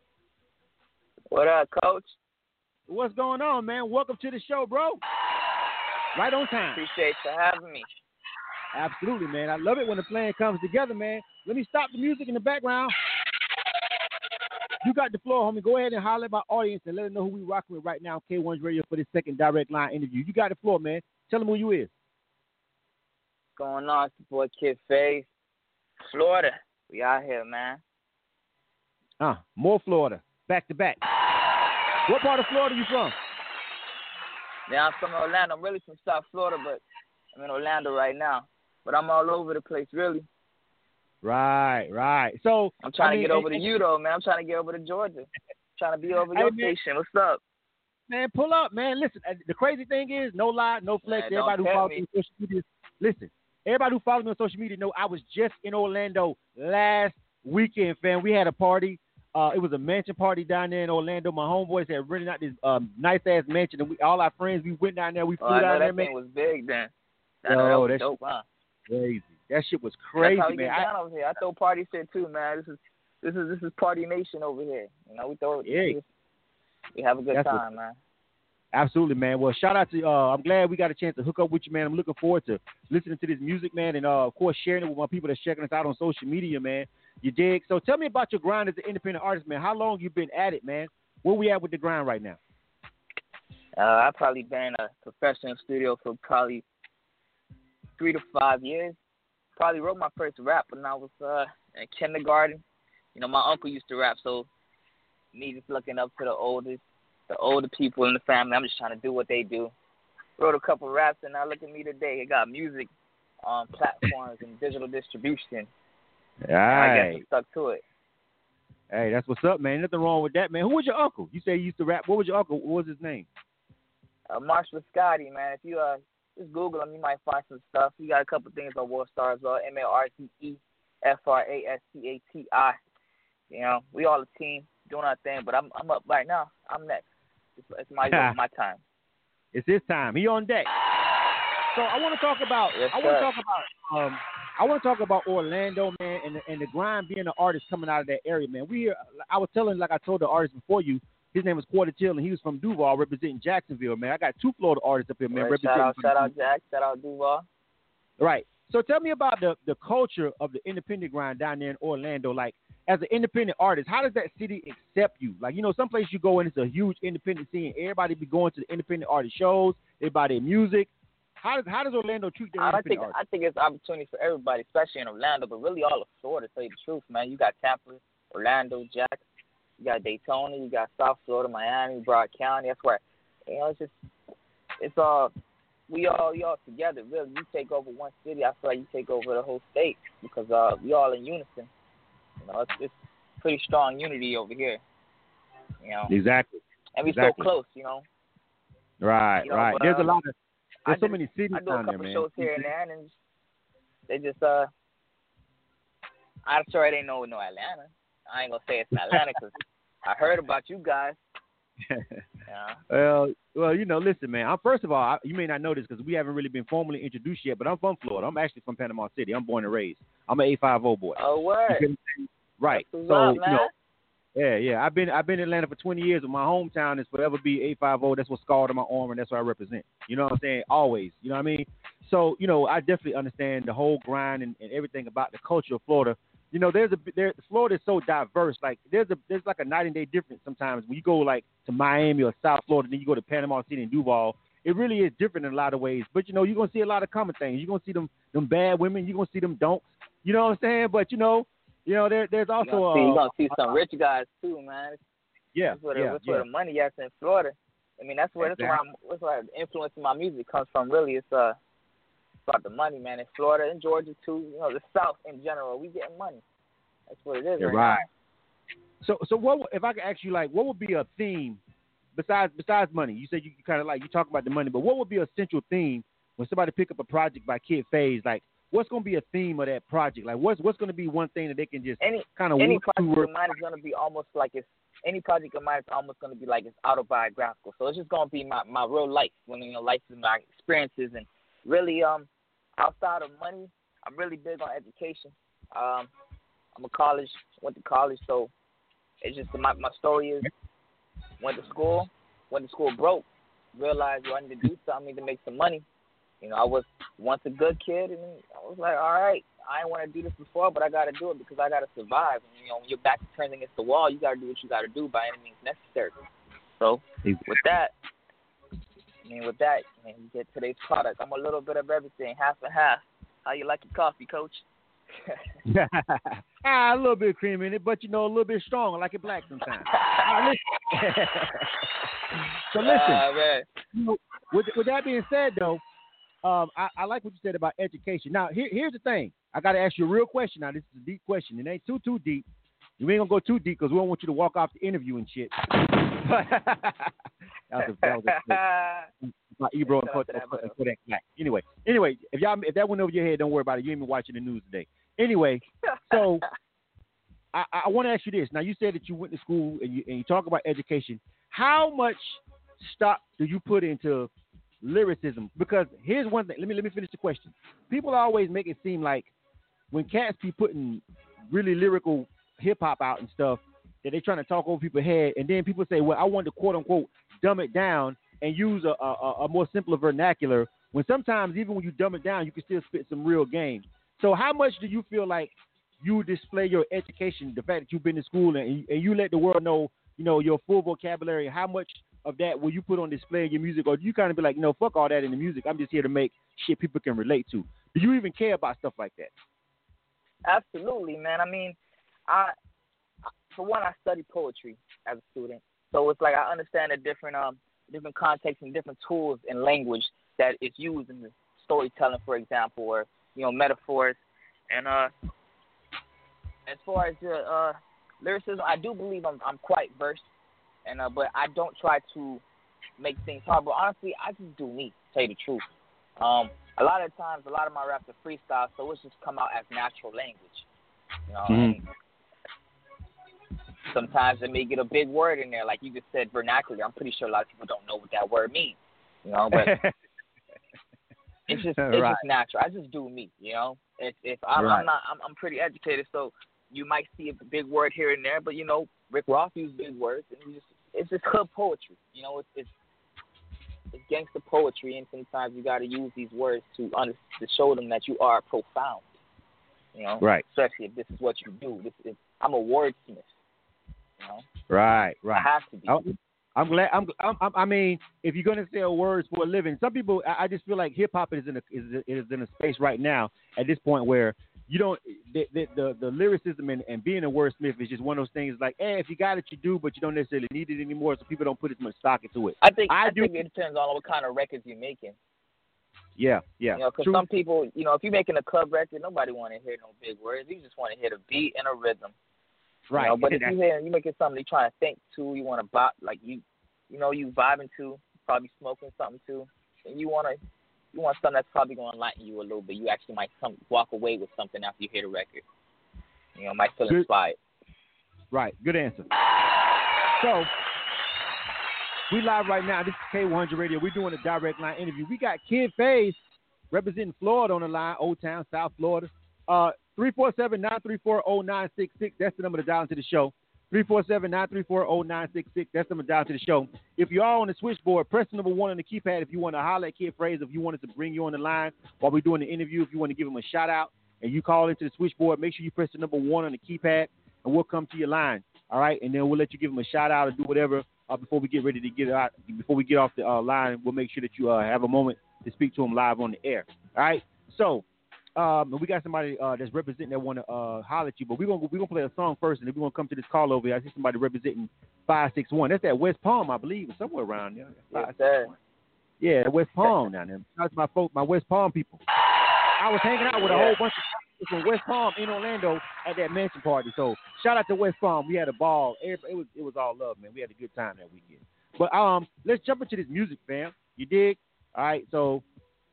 What up, coach? what's going on, man? Welcome to the show, bro. Right on time. Appreciate you having me. Absolutely, man. I love it when the plan comes together, man. Let me stop the music in the background. You got the floor, homie. Go ahead and holler at my audience and let them know who we rocking with right now K1's Radio for this second direct line interview. You got the floor, man. Tell them who you is. Going on, it's your boy Kid Faze. Florida. We out here, man. Uh, more Florida, back to back. What part of Florida you from? Yeah, I'm from Orlando. I'm really from South Florida, but I'm in Orlando right now. But I'm all over the place, really. Right, right. So I'm trying I mean, to get over and- to you, though, man. I'm trying to get over to Georgia. trying to be over your man. station. What's up? Man, pull up, man. Listen, uh, the crazy thing is, no lie, no flex. Man, everybody who follows me. on social media, listen. Everybody who follows me on social media know I was just in Orlando last weekend, fam. We had a party. Uh, it was a mansion party down there in Orlando. My homeboys had rented out this um, nice ass mansion, and we all our friends we went down there. We flew Oh, I know down there, that man. was big then. I know Yo, that was that dope, huh? Crazy. That shit was crazy, That's how we man. I- over here. I throw party shit too, man. This is this is this is party nation over here. You know, we throw Yeah. we have a good That's what- time, man. Absolutely, man. Well, shout out to. Uh, I'm glad we got a chance to hook up with you, man. I'm looking forward to listening to this music, man, and uh, of course sharing it with my people that's checking us out on social media, man. You dig? So tell me about your grind as an independent artist, man. How long you been at it, man? Where we at with the grind right now? Uh, I've probably been in a professional studio for probably three to five years. Probably wrote my first rap when I was uh, in kindergarten. You know, my uncle used to rap, so me just looking up to the oldest, the older people in the family. I'm just trying to do what they do. Wrote a couple raps, and now look at me today. I got music on platforms and digital distribution. All I guess right. I stuck to it. Hey, that's what's up, man. Nothing wrong with that, man. Who was your uncle? You say you used to rap. What was your uncle? What was his name? Uh, Marshall Scotty, man. If you uh just Google him, you might find some stuff. He got a couple things on World Star as well. M A R T E F R A S T A T I. You know, we all a team doing our thing. But I'm I'm up right now. I'm next. It's, it's my my time. It's his time. He on deck. So I want to talk about. Yes, I want to talk about. Um, I want to talk about Orlando, man, and and the grind being an artist coming out of that area, man. We, I was telling, like I told the artist before you, his name was Quata Till, and he was from Duval, representing Jacksonville, man. I got two Florida artists up here, man, Right, representing. shout out, shout out Jack, shout out Duval. Right. So tell me about the the culture of the independent grind down there in Orlando. Like, as an independent artist, how does that city accept you? Like, you know, some place you go and it's a huge independent scene. Everybody be going to the independent artist shows. Their music. How does how does Orlando treat their I independent think artists? I think it's opportunity for everybody, especially in Orlando, but really all of Florida. To tell you the truth, man, you got Tampa, Orlando, Jack, you got Daytona, you got South Florida, Miami, Broward County. That's where you know it's just it's all we all we all together. Really, you take over one city, I feel like you take over the whole state because uh we all in unison. You know, it's, it's pretty strong unity over here. You know, Exactly. and we exactly. so close. You know, Right. You know, right. but, There's a um, lot of I there's so just- many cities I do a there, couple man. shows here and there, and they just uh, I'm sure it ain't no no Atlanta. I ain't gonna say it's Atlanta 'cause I heard about you guys. Yeah. Well, well, you know, listen, man. I'm first of all, I, you may not know this because we haven't really been formally introduced yet, but I'm from Florida. I'm actually from Panama City. I'm born and raised. I'm an 850 boy. Oh, word. You feel me? Right. So, up, you know, yeah, yeah. I've been I've been in Atlanta for 20 years, and my hometown is forever be 850. That's what's scarred on my arm, and that's what I represent. You know what I'm saying? Always. You know what I mean? So, you know, I definitely understand the whole grind and, and everything about the culture of Florida. You know, there's a there. Florida is so diverse. Like there's a there's like a night and day difference sometimes when you go like to Miami or South Florida, then you go to Panama City and Duval. It really is different in a lot of ways. But you know, you're gonna see a lot of common things. You're gonna see them them bad women. You're gonna see them donks. You know what I'm saying? But you know, you know, there there's also you gonna see, you uh, gonna see some rich guys too, man. yeah, That's where the, yeah, that's yeah. where the money is in Florida. I mean, that's where that's where, I'm, that's where the influence of my music comes from. Really, it's uh about the money, man. In Florida and Georgia too, you know, the South in general, we getting money. That's what it is right, right. So, so what if I could ask you, like, what would be a theme besides besides money? You said you kind of like you talk about the money, but what would be a central theme when somebody pick up a project by Kid Faze? Like, what's going to be a theme of that project? Like, what's what's going to be one thing that they can just Any kind of any project of mine is gonna be almost like it's any project of mine is almost gonna be like it's autobiographical. So it's just gonna be my my real life, when you know, life and my experiences, and really um outside of money, I'm really big on education. Um, I'm a college, went to college, so it's just my my story is went to school, went to school broke, realized yo, I need to do something I need to make some money. You know, I was once a good kid, and I was like, all right, I didn't want to do this before, but I got to do it because I got to survive. And, you know, when your back is turned against the wall, you got to do what you got to do by any means necessary. So with that, I mean, with that, I mean, you get today's product. I'm a little bit of everything, half and half. How you like your coffee, Coach? ah, a little bit of cream in it, but you know, a little bit strong. I like it black sometimes. Listen. so listen. Ah, man. you know, with, with that being said, though, um, I, I like what you said about education. Now, here, here's the thing. I got to ask you a real question. Now, this is a deep question. It ain't too too deep. You ain't gonna go too deep because we don't want you to walk off the interview and shit. That was a, that was a, my Ebro and Shout out to Kodak that Black. Anyway, anyway, if y'all if that went over your head, don't worry about it. You ain't been watching the news today. Anyway, so I, I want to ask you this. Now, you said that you went to school and you and you talk about education. How much stock do you put into lyricism? Because here's one thing. Let me let me finish the question. People always make it seem like when cats be putting really lyrical hip hop out and stuff, that they're trying to talk over people's head, and then people say, "Well, I want to quote unquote dumb it down." and use a, a, a more simpler vernacular. When sometimes even when you dumb it down, you can still spit some real game. So how much do you feel like you display your education, the fact that you've been to school and, and you let the world know, you know, your full vocabulary? How much of that will you put on display in your music, or do you kind of be like, no, fuck all that in the music. I'm just here to make shit people can relate to. Do you even care about stuff like that? Absolutely, man. I mean, I for one, I study poetry as a student, so it's like I understand the different um different contexts and different tools and language that is used in the storytelling, for example, or you know metaphors. And uh, as far as the uh, lyricism, I do believe I'm I'm quite versed, and uh, but I don't try to make things hard. But honestly, I just do me. To tell you the truth. Um, a lot of times, a lot of my raps are freestyle, so it's just come out as natural language. You know, mm-hmm. Sometimes it may get a big word in there, like you just said, vernacular. I'm pretty sure a lot of people don't know what that word means. You know, but it's just it's right. just natural. I just do me. You know, if if I'm, right. I'm not, I'm, I'm pretty educated, so you might see a big word here and there, but you know, Rick Ross used big words, and you just it's just hood poetry. You know, it's it's it's gangster poetry, and sometimes you got to use these words to under, to show them that you are profound. You know, right? Especially if this is what you do. This is I'm a wordsmith. You know, right, right. I have to be. I'm, I'm glad. I'm, I'm. I mean, if you're gonna sell words for a living, some people. I, I just feel like hip hop is in a is, is in a space right now at this point where you don't the the the, the lyricism and, and being a wordsmith is just one of those things like, hey, if you got it, you do, but you don't necessarily need it anymore, so people don't put as much stock into it. I think I, I, do. think it depends on what kind of records you're making. Yeah, yeah. You know, because some people, you know, if you're making a club record, nobody want to hear no big words. You just want to hear the beat and a rhythm. Right. You know, but if you hear you making something you trying to think to, you want to bop like you, you know, you vibing to, probably smoking something too, and you want to, you want something that's probably going to enlighten you a little bit. You actually might come walk away with something after you hear the record. You know, might feel Good. inspired. Right. Good answer. So we live right now. This is K100 Radio. We're doing a direct line interview. We got Kid Faze representing Florida on the line, Old Town, South Florida. Uh, 347-934-0966. That's the number to dial into the show. 347-934-0966. That's the number to dial into the show. If you are on the switchboard, press the number one on the keypad if you want to holler at Kid Faze, if you wanted to bring you on the line while we're doing the interview, if you want to give him a shout out and you call into the switchboard, make sure you press the number one on the keypad and we'll come to your line. All right, and then we'll let you give him a shout out or do whatever uh, before we get ready to get out. Before we get off the uh, line, we'll make sure that you uh, have a moment to speak to him live on the air. All right, so um, we got somebody uh, that's representing that want to uh, holler at you, but we're gonna we're gonna play a song first, and then we're gonna come to this call over here. I see somebody representing five six one. That's at West Palm, I believe, somewhere around there. Yes. Yeah, West Palm down there. That's my folk, my West Palm people. I was hanging out with a whole bunch of people from West Palm in Orlando at that mansion party. So shout out to West Palm. We had a ball. Everybody, it was it was all love, man. We had a good time that weekend. But um, let's jump into this music, fam. You dig? All right. So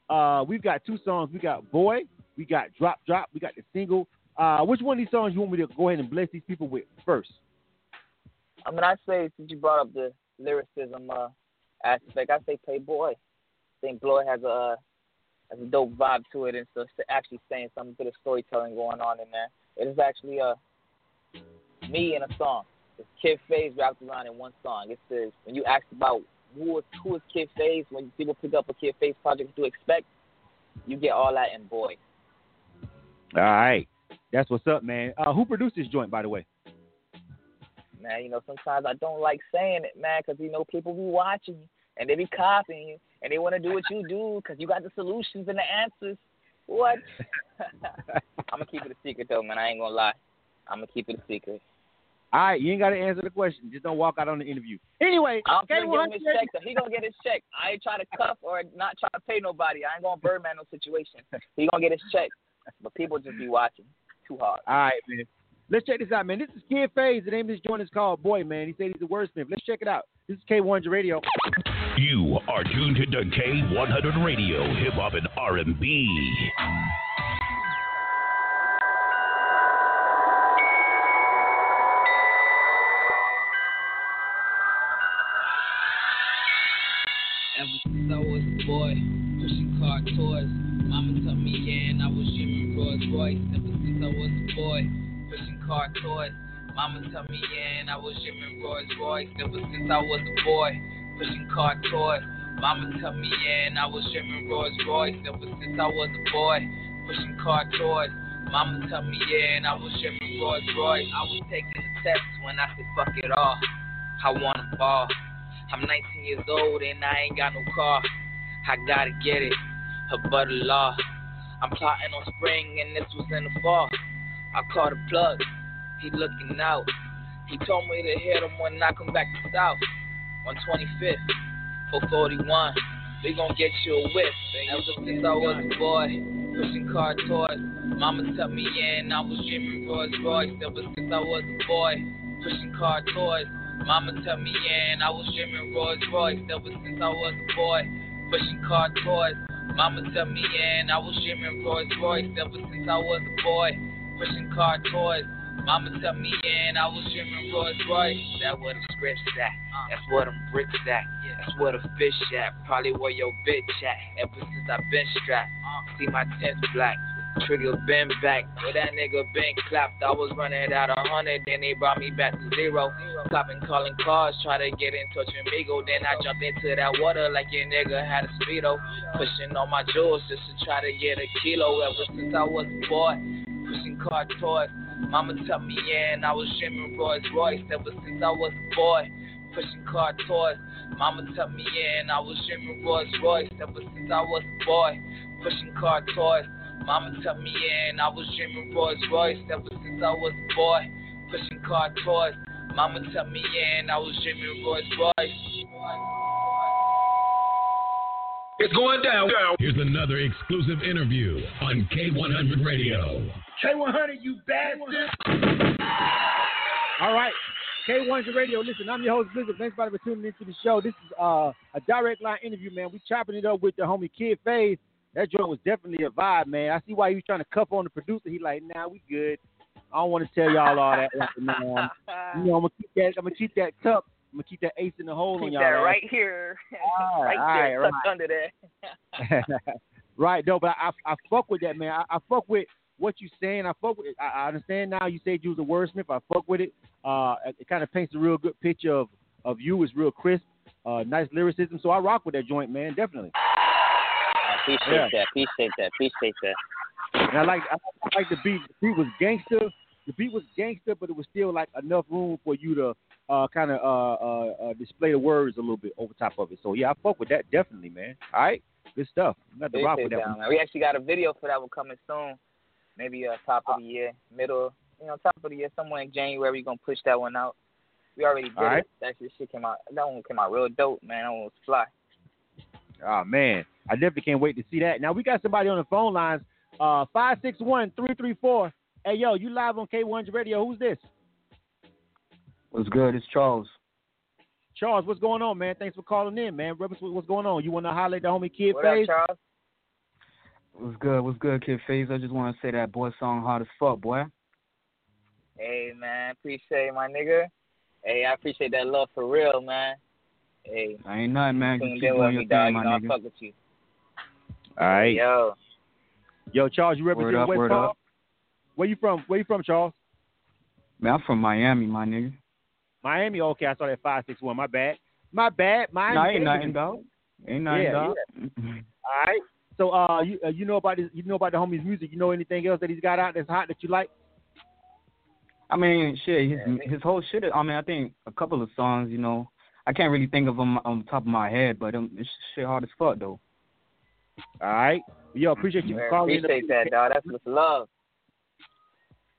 uh, we've got two songs. We got Boy. We got Drop Drop. We got the single. Uh, which one of these songs you want me to go ahead and bless these people with first? I mean, I say since you brought up the lyricism uh, aspect, I say Playboy. I think Boy has a uh, has a dope vibe to it, and so it's actually saying some bit of storytelling going on in there. It is actually uh, me in a song. It's Kid Faze wrapped around in one song. It says when you ask about who is who is Kid Faze, when people pick up a Kid Faze project to expect, you get all that in Boy. All right. That's what's up, man. Uh, who produced this joint, by the way? Man, you know sometimes I don't like saying it, man, because you know people be watching you and they be copying you and they want to do what you do because you got the solutions and the answers. What? I'm gonna keep it a secret though, man. I ain't gonna lie. I'm gonna keep it a secret. All right, you ain't got to answer the question. Just don't walk out on the interview. Anyway, I'm gonna K100 give him his check. Though. He gonna get his check. I ain't trying to cuff or not try to pay nobody. I ain't gonna birdman no situation. He gonna get his check. But people just be watching too hard. All right, man. Let's check this out, man. This is Kid Faze. The name of this joint is called Boy, man. He said he's a wordsmith. Let's check it out. This is K100 Radio. You are tuned to K100 Radio, Hip Hop and R&B. Ever since I was a boy, pushing car toys. Mama told me, yeah, and I was dreaming Rolls Royce. Ever since I was a boy, pushing car toys. Mama told me, yeah, and I was dreaming Rolls Royce. Ever since I was a boy, pushing car toys. Mama tell me yeah, and I was dreaming Rolls Royce ever since I was a boy, pushing car toys. Mama tell me yeah, and I was dreaming Rolls Royce. I was taking the test when I said fuck it all. I wanna ball. I'm 19 years old and I ain't got no car. I gotta get it, her butter law. I'm plotting on spring and this was in the fall. I caught a plug, he looking out. He told me to hit him when I come back to South. On 25th, 441, we gon' get you a whip. Ever since I was a boy, pushing car toys. Mama tell me and I was dreaming Rolls Royce. Ever since I was a boy, pushing car toys. Mama tell me and I was dreaming Rolls Royce. Ever since I was a boy, pushing car toys. Mama tell me and I was dreaming Rolls Royce. Ever since I was a boy, pushing car toys. Mama tell me and I was dreaming Rolls Royce. That where the scripts at. Uh. That's where them bricks at. That's where the fish at. Probably where your bitch at. Ever since I been strapped. Uh. See my tents black. Trigger been back. Where that nigga been clapped. I was running out a hundred, then they brought me back to zero. Stopping calling cars, try to get in touch with Migo. Then I jumped into that water like your nigga had a speedo. Pushing on my jewels just to try to get a kilo. Ever since I was a boy, pushing car toys. Mama tell me and I was dreaming Rolls Royce. Ever since I was a boy, pushing car toys. Mama tell me and I was dreaming Rolls Royce. Ever since I was a boy, pushing car toys. Mama tell me yeah, I was dreaming Rolls Royce. Ever since I was a boy, pushing car toys. Mama tell me yeah, I was dreaming Rolls Royce. It's going down. Here's another exclusive interview on K100 Radio. K100, you bastard. All right. K100 Radio. Listen, I'm your host, Blizzard. Thanks everybody for tuning into the show. This is uh, a direct line interview, man. We chopping it up with the homie Kid Faze. That joint was definitely a vibe, man. I see why he was trying to cuff on the producer. He like, nah, we good. I don't want to tell y'all all that, right now. You know, I'm gonna keep that. I'm gonna keep that cup. I'm gonna keep that ace in the hole on y'all. that ass. right here. All right, right, there, tucked under there. right, though, but I, I fuck with that, man. I, I fuck with what you saying. I fuck with. I, I understand now. You said you was a wordsmith. I fuck with it. Uh, it kind of paints a real good picture of of you. It's real crisp. Uh, nice lyricism. So I rock with that joint, man. Definitely. Appreciate Yeah. that. Appreciate that. Appreciate that. And I like I like the beat. The beat was gangster. The beat was gangster, but it was still like enough room for you to uh, kind of uh, uh, uh, display the words a little bit over top of it. So yeah, I fuck with that definitely, man. All right, good stuff. I'm gonna rock with that. man. We actually got a video for that one coming soon. Maybe uh, top of the year, middle, you know, top of the year, somewhere in January. We're gonna push that one out. We already did All right. it. That shit, shit came out. That one came out real dope, man. That one was fly. Oh man, I definitely can't wait to see that. Now we got somebody on the phone lines. Uh, five six one three three four. Hey yo, you live on K100 Radio? Who's this? What's good? It's Charles. Charles, what's going on, man? Thanks for calling in, man. Represent what's going on? You want to highlight the homie Kid What up, Phase? Charles? What's good? What's good, Kid Faze? I just want to say that boy song hard as fuck, boy. Hey, man. Appreciate my nigga. Hey, I appreciate that love for real, man. Hey, I ain't nothing, man. Just keep in doing with your me, dog. thing, You my know I nigga. fuck with you. All right. Yo, Yo, Charles, you represent Word up, West word Palm? up. Where you from? Where you from, Charles? Man, I'm from Miami, my nigga. Miami. Okay, I saw that five six one. My bad. My bad. Miami. Nah, ain't nothing, dog. Ain't nothing, Yeah, dog. All right. So, uh, you uh, you know about his, you know about the homie's music. You know anything else that he's got out that's hot that you like? I mean, shit, his his whole shit. I mean, I think a couple of songs, you know, I can't really think of them on the top of my head, but um, it's shit hard as fuck though. All right. Yo, appreciate you man, calling in. appreciate that, dog. That's what's love.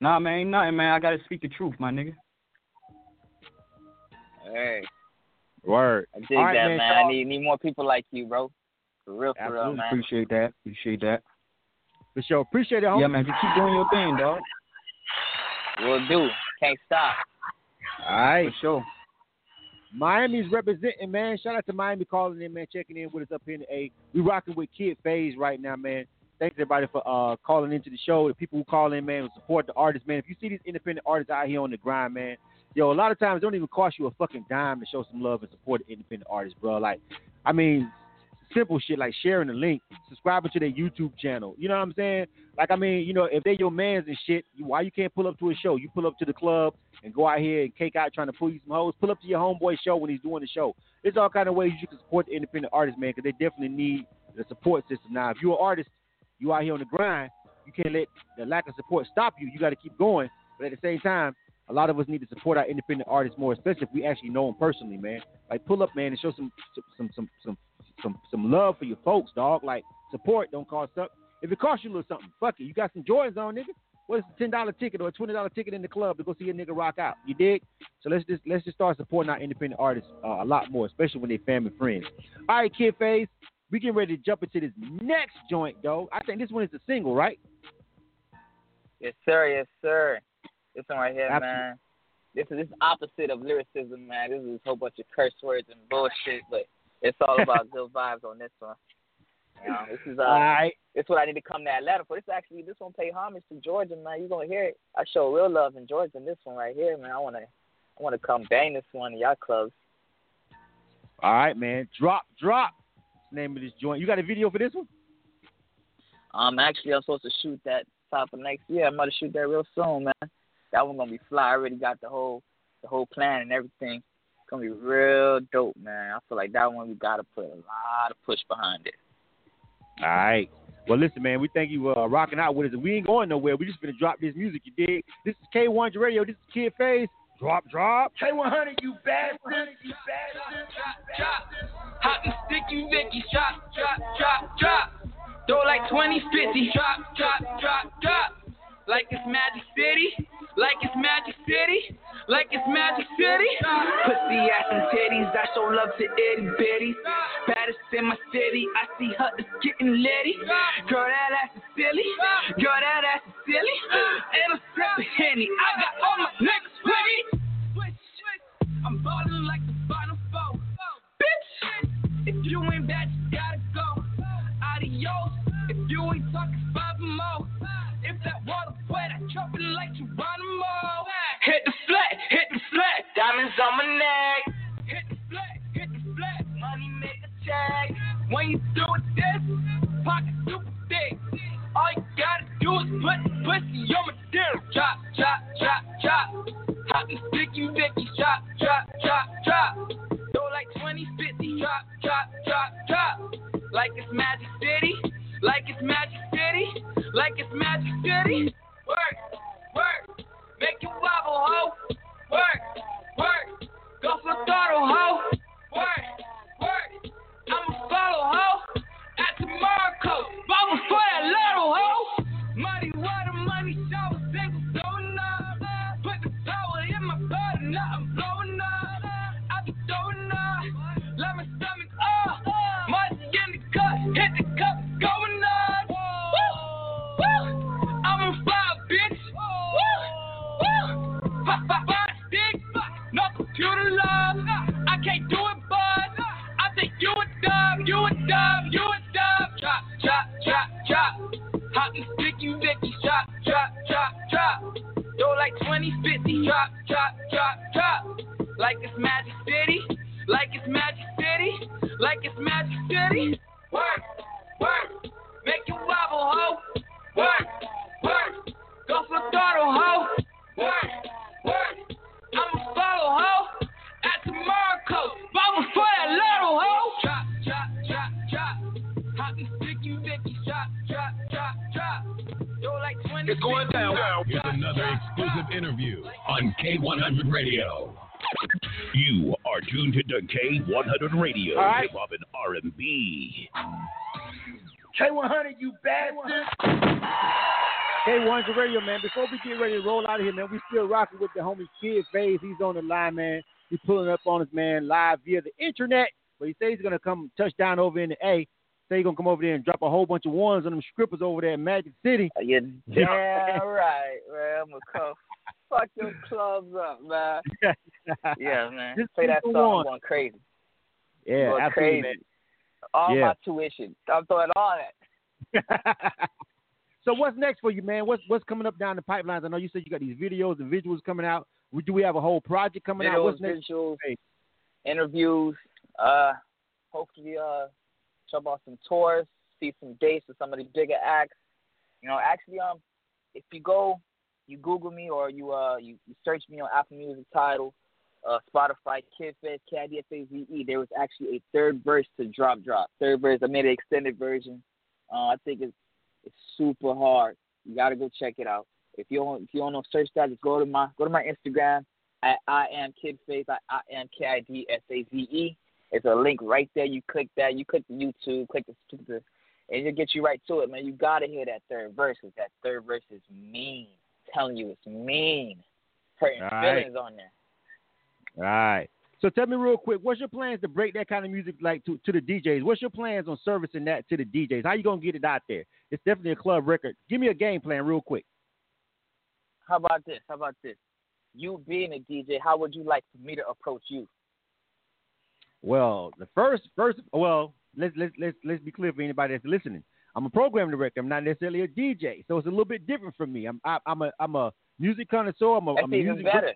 Nah, man, ain't nothing, man. I gotta speak the truth, my nigga. Hey, Word. I dig All right, that, man, man. I need need more people like you, bro. For real, for real, Absolutely man. appreciate that. Appreciate that. For sure. Appreciate it, homie. Yeah, man. Just keep doing your thing, dog. Will do. Can't stop. All right. For sure. Miami's representing, man. Shout out to Miami calling in, man, checking in with us up here in the A. We rocking with Kid Faze right now, man. Thanks everybody for uh, calling into the show. The people who call in, man, support the artists, man. If you see these independent artists out here on the grind, man, yo, a lot of times it don't even cost you a fucking dime to show some love and support the independent artists, bro. Like, I mean, simple shit like sharing the link, subscribing to their YouTube channel. You know what I'm saying? Like I mean, you know, if they're your mans and shit, why you can't pull up to a show? You pull up to the club and go out here and cake out trying to pull you some hoes. Pull up to your homeboy show when he's doing the show. There's all kind of ways you can support the independent artists, man, because they definitely need the support system. Now, if you're an artist, you out here on the grind, you can't let the lack of support stop you. You got to keep going. But at the same time, a lot of us need to support our independent artists more, especially if we actually know them personally, man. Like pull up, man, and show some some some some some some love for your folks, dog. Like support don't cost up. If it costs you a little something, fuck it. You got some Jordans on, nigga. What is a ten dollar ticket or a twenty dollar ticket in the club to go see a nigga rock out? You dig? So let's just let's just start supporting our independent artists uh, a lot more, especially when they family friends. All right, Kid Faze, we getting ready to jump into this next joint, though. I think this one is a single, right? Yes, sir. Yes, sir. This one right here, Absolutely. man. This is this opposite of lyricism, man. This is a whole bunch of curse words and bullshit, but it's all about good vibes on this one. You know, this is uh, All right. this is what I need to come to Atlanta for. This actually, this one pay homage to Georgia, man. You are gonna hear it? I show real love in Georgia in this one right here, man. I wanna, I wanna come bang this one in y'all clubs. All right, man. Drop, drop. Name of this joint? You got a video for this one? Um, actually, I'm supposed to shoot that top of next year. I'm gonna shoot that real soon, man. That one gonna be fly. I already got the whole, the whole plan and everything. It's gonna be real dope, man. I feel like that one we gotta put a lot of push behind it. All right. Well, listen, man. We thank you uh, rocking out with us. We ain't going nowhere. We just gonna drop this music. You dig? This is K100 Radio. This is Kid Faze. Drop, drop. K100, you bastard. You bastard. Drop, drop. Hot and sticky Vicky. Drop, drop, drop, drop. Throw like 20, 50. Drop, drop, drop, drop. Like it's Magic City. Like it's Magic City. Like it's Magic City. Pussy ass and titties. I show love to itty bitties. Baddest in my city. I see her is getting litty. Girl, that ass is silly. Girl, that ass is silly. And I'm sipping Henny. I got all my niggas me. I'm ballin' like the final four. Bitch, if you ain't bad, you gotta go. Adios, if you ain't talking five more. If that water wet, I chop it like Geronimo. Hit the flat, hit the flat, diamonds on my neck. Hit the flat, hit the flat, money make a check. When you do this, pocket super thick. All you gotta do is put the pussy on my dick. Drop, drop, drop, drop. Hot and sticky Vicky, drop, drop, drop, drop. Throw like 20, 50, drop, drop, drop, drop. Like it's Magic City, like it's Magic City, like it's Magic City. Work, work, make you wobble, ho. Work, work, go for throttle, ho. Work, work, I'ma follow, ho. At tomorrow, bubble for that little ho. Money, water, money, shower, singles going up. Put the power in my and now I'm blowing up. I be throwing up, let my stomach up. Money in the cup, hit the cup, stick, no computer love. I can't do it, bud. I think you a dub, you a dub, you a dub. Drop, drop, drop, drop. Hot and sticky Vicky, drop, drop, drop, drop. Throw like 20, 50, drop, drop, drop, drop. Like it's Magic City, like it's Magic City, like it's Magic City. Work, work, make you wobble, ho. Work, work, go for throttle, ho. K100 Radio. You are tuned to K100 Radio, All right. hip hop and R&B. K100, you bastard. K100 Radio, man. Before we get ready to roll out of here, man, we still rocking with the homie Kid Faze. He's on the line, man. He's pulling up on us, man, live via the internet. But he says he's gonna come touch down over in the A. Say he's gonna come over there and drop a whole bunch of ones on them strippers over there in Magic City. Uh, yeah, damn right, man. I'm gonna come fuck them clubs up, man. Yeah, man. Just Play that song, on. I'm going crazy. Yeah, going absolutely, crazy. All Yeah. my tuition. I'm throwing all that. so what's next for you, man? What's what's coming up down the pipelines? I know you said you got these videos and visuals coming out. Do we have a whole project coming out? Videos, What's next? visuals, Hey. interviews. Uh, hopefully, uh, jump on some tours, see some dates with some of the bigger acts. You know, actually, um, if you go, you Google me or you uh you, you search me on Apple Music Tidal, uh, Spotify, Kid Faze, K I D F A Z E. There was actually a third verse to drop drop. Third verse, I made an extended version. Uh, I think it's it's super hard. You gotta go check it out. If you don't if you don't know search that, just go to my go to my Instagram at I am Kid Faze. I, I am K I D S A Z E. It's a link right there. You click that. You click the YouTube. Click the, the and it'll get you right to it, man. You gotta hear that third verse. Cause that third verse is mean. Telling you, it's mean. Hurting All right. feelings on there. All right. So tell me real quick, what's your plans to break that kind of music like to, to the DJs? What's your plans on servicing that to the DJs? How you gonna get it out there? It's definitely a club record. Give me a game plan real quick. How about this? How about this? You being a DJ, how would you like for me to approach you? Well, the first first well, let's let's let's let's be clear for anybody that's listening. I'm a program director. I'm not necessarily a DJ, so it's a little bit different from me. I'm I, I'm a I'm a music connoisseur. I'm a, That's I'm a even music better.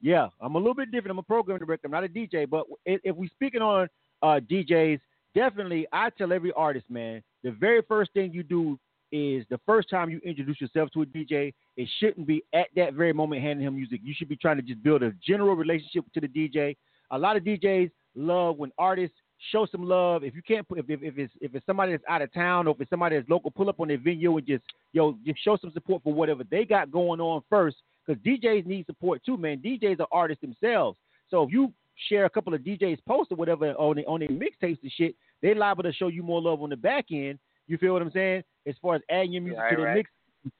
Yeah, I'm a little bit different. I'm a program director. I'm not a DJ. But if, if we speaking on uh, DJs, definitely I tell every artist, man, the very first thing you do is the first time you introduce yourself to a DJ, it shouldn't be at that very moment handing him music. You should be trying to just build a general relationship to the DJ. A lot of DJs love when artists show some love. If you can't put if, if, if it's if it's somebody that's out of town or if it's somebody that's local, pull up on their venue and just yo just show some support for whatever they got going on first. Because DJs need support too, man. DJs are artists themselves. So if you share a couple of DJs posts or whatever on their on their mixtapes and shit, they liable to show you more love on the back end. You feel what I'm saying? As far as adding your music Right, to the right. mix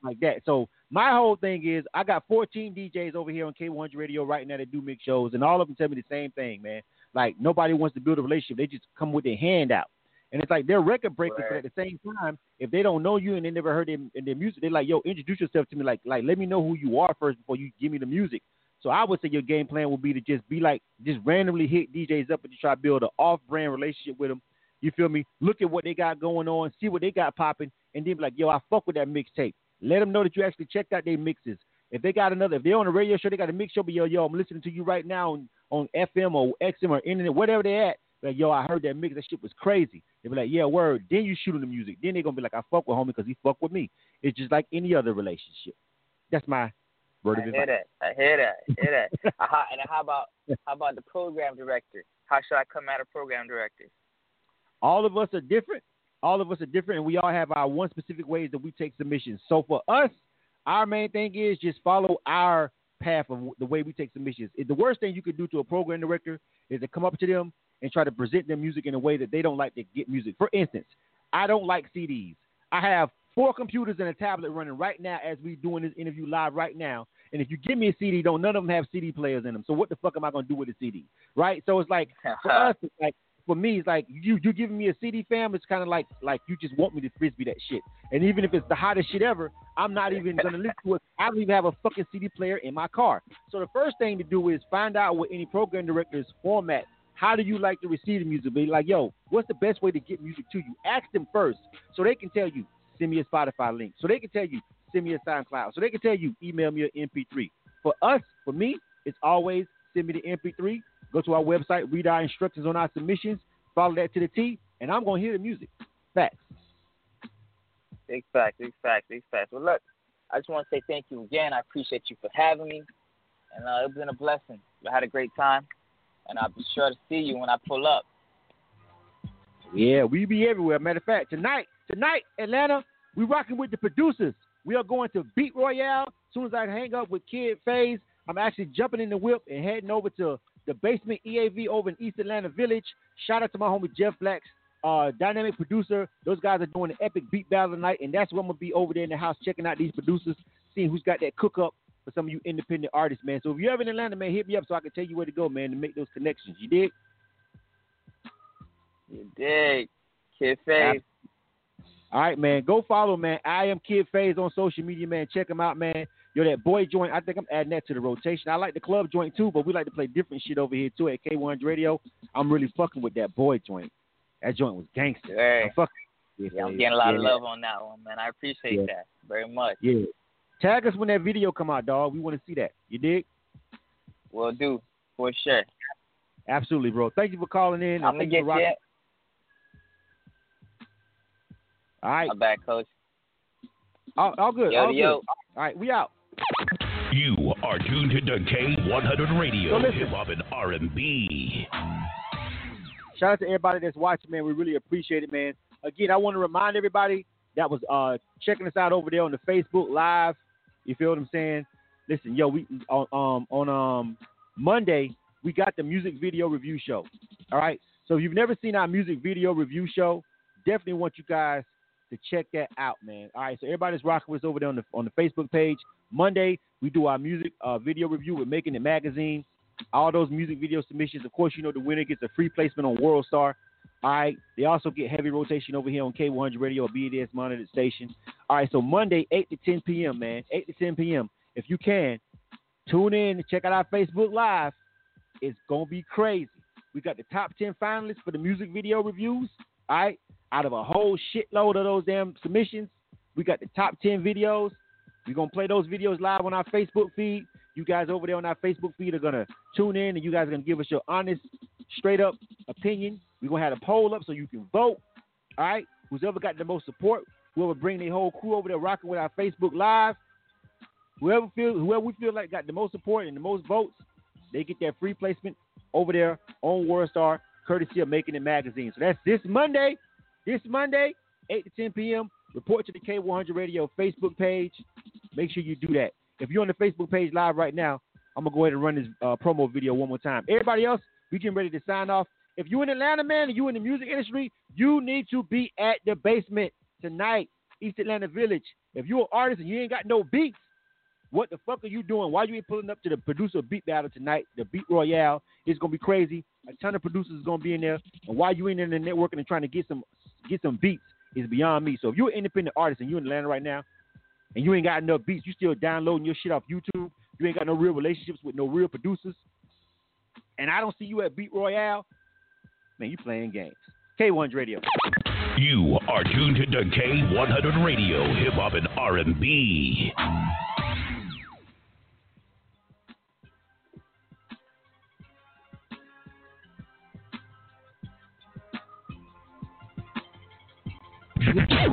like that. So my whole thing is I got 14 DJs over here on K100 Radio right now that do mix shows, and all of them tell me the same thing, man. Like nobody wants to build a relationship; they just come with their hand out, and it's like they're record breakers. But at the same time, if they don't know you and they never heard their, in their music, they're like, "Yo, introduce yourself to me. Like, like let me know who you are first before you give me the music." So I would say your game plan would be to just be like, just randomly hit DJs up and just try to build an off-brand relationship with them. You feel me? Look at what they got going on, see what they got popping, and then be like, yo, I fuck with that mixtape. Let them know that you actually checked out their mixes. If they got another, if they're on a radio show, they got a mix show, but yo, yo, I'm listening to you right now on, on FM or XM or internet, whatever they're at. Like, yo, I heard that mix. That shit was crazy. They be like, yeah, word. Then you shoot the music. Then they gonna be like, I fuck with homie because he fuck with me. It's just like any other relationship. That's my word I of hear advice. that. I hear that. I hear that. Uh, how, and how about how about the program director? How should I come at a program director? All of us are different. All of us are different, and we all have our one specific ways that we take submissions. So for us, our main thing is just follow our path of the way we take submissions. The worst thing you could do to a program director is to come up to them and try to present their music in a way that they don't like to get music. For instance, I don't like CDs. I have four computers and a tablet running right now as we're doing this interview live right now. And if you give me a CD, don't none of them have CD players in them. So what the fuck am I gonna do with a CD? Right? So it's like for us, it's like for me, it's like you you giving me a CD fam. It's kind of like like you just want me to frisbee that shit. And even if it's the hottest shit ever, I'm not even gonna listen to it. I don't even have a fucking CD player in my car. So the first thing to do is find out what any program director's format. How do you like to receive the music? Be like, yo, what's the best way to get music to you? Ask them first, so they can tell you. Send me a Spotify link. So they can tell you. Send me a SoundCloud. So they can tell you. Email me an MP3. For us, for me, it's always send me the MP3. Go to our website, read our instructions on our submissions, follow that to the T, and I'm gonna hear the music. Facts. Big fact, big fact, big fact. Well, look, I just want to say thank you again. I appreciate you for having me, and uh, it's been a blessing. I had a great time, and I'll be sure to see you when I pull up. Yeah, we be everywhere. Matter of fact, tonight, tonight, Atlanta, we rocking with the producers. We are going to Beat Royale. As soon as I hang up with Kid Faze, I'm actually jumping in the whip and heading over to the basement EAV over in East Atlanta Village. Shout out to my homie Jeff Blacks, uh, dynamic producer. Those guys are doing an epic beat battle tonight, and that's where I'm gonna be over there in the house checking out these producers, seeing who's got that cook up for some of you independent artists, man. So if you're ever in Atlanta, man, hit me up so I can tell you where to go, man, to make those connections. You dig? You dig, Kid Faze. All right, man. Go follow, man. I am Kid Faze on social media, man. Check him out, man. Yo, that boy joint. I think I'm adding that to the rotation. I like the club joint too, but we like to play different shit over here too at K100 Radio. I'm really fucking with that boy joint. That joint was gangster. Hey. I'm fucking. Yeah, I'm getting a lot of love on that one, man. I appreciate Yeah. that very much. Yeah. Tag us when that video come out, dog. We want to see that. You dig? Will do for sure. Absolutely, bro. Thank you for calling in. I'm gonna you get for rocking- you. All right. My bad, coach. All, all good. Yo, all yo. good. All right, we out. You are tuned to K100 Radio, So hip hop and R&B. Shout out to everybody that's watching, man. We really appreciate it, man. Again, I want to remind everybody that was uh, checking us out over there on the Facebook Live. You feel what I'm saying? Listen, yo, we on um, on um Monday we got the music video review show. All right. So if you've never seen our music video review show, definitely want you guys to check that out, man. All right. So everybody's rocking with us over there on the on the Facebook page. Monday we do our music uh, video review with Making It Magazine. All those music video submissions. Of course, you know the winner gets a free placement on World Star. All right. They also get heavy rotation over here on K100 Radio, a BDS monitored station. All right. So Monday, 8 to 10 p.m., man. 8 to 10 p.m. If you can, tune in and check out our Facebook Live. It's to be crazy. We got the top 10 finalists for the music video reviews. All right. Out of a whole shitload of those damn submissions, we got the top 10 videos. We're going to play those videos live on our Facebook feed. You guys over there on our Facebook feed are going to tune in and you guys are going to give us your honest, straight up opinion. We're going to have a poll up so you can vote. All right. Who's ever got the most support, whoever bring their whole crew over there rocking with our Facebook Live, whoever feel whoever we feel like got the most support and the most votes, they get that free placement over there on WorldStar, courtesy of Making It Magazine. So that's this Monday. This Monday, 8 to 10 p.m. Report to the K100 Radio Facebook page. Make sure you do that. If you're on the Facebook page live right now, I'm gonna go ahead and run this uh, promo video one more time. Everybody else, we getting ready to sign off. If you're in Atlanta, man, and you in the music industry, you need to be at the basement tonight, East Atlanta Village. If you're an artist and you ain't got no beats, what the fuck are you doing? Why you ain't pulling up to the producer beat battle tonight? The Beat Royale is gonna be crazy. A ton of producers is gonna be in there. And why you ain't in the networking and trying to get some get some beats is beyond me. So if you're an independent artist and you're in Atlanta right now, and you ain't got enough beats, you still downloading your shit off YouTube. You ain't got no real relationships with no real producers. And I don't see you at Beat Royale. Man, you playing games. K1's Radio. You are tuned to K100 Radio, hip hop and R&B. Hi,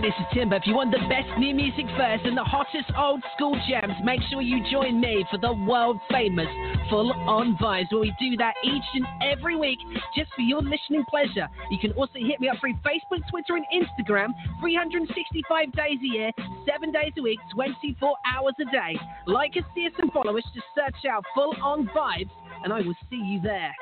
this is Timber. If you want the best new music first and the hottest old school jams, make sure you join me for the world famous Full On Vibes, where we do that each and every week just for your listening pleasure. You can also hit me up through Facebook, Twitter, and Instagram 365 days a year, 7 days a week, 24 hours a day. Like us, see us, and follow us. Just search out Full On Vibes, and I will see you there.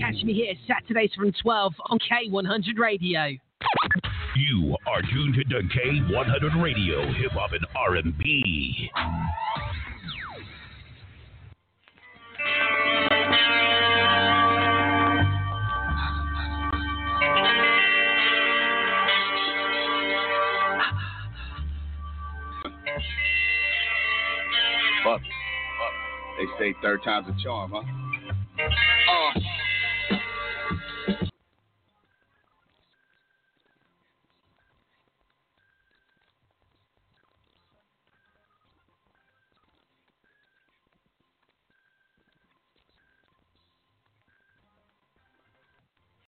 Catch me here Saturdays from 12 on K100 Radio. You are tuned to K100 Radio, hip hop and R&B. They say third time's a charm, huh?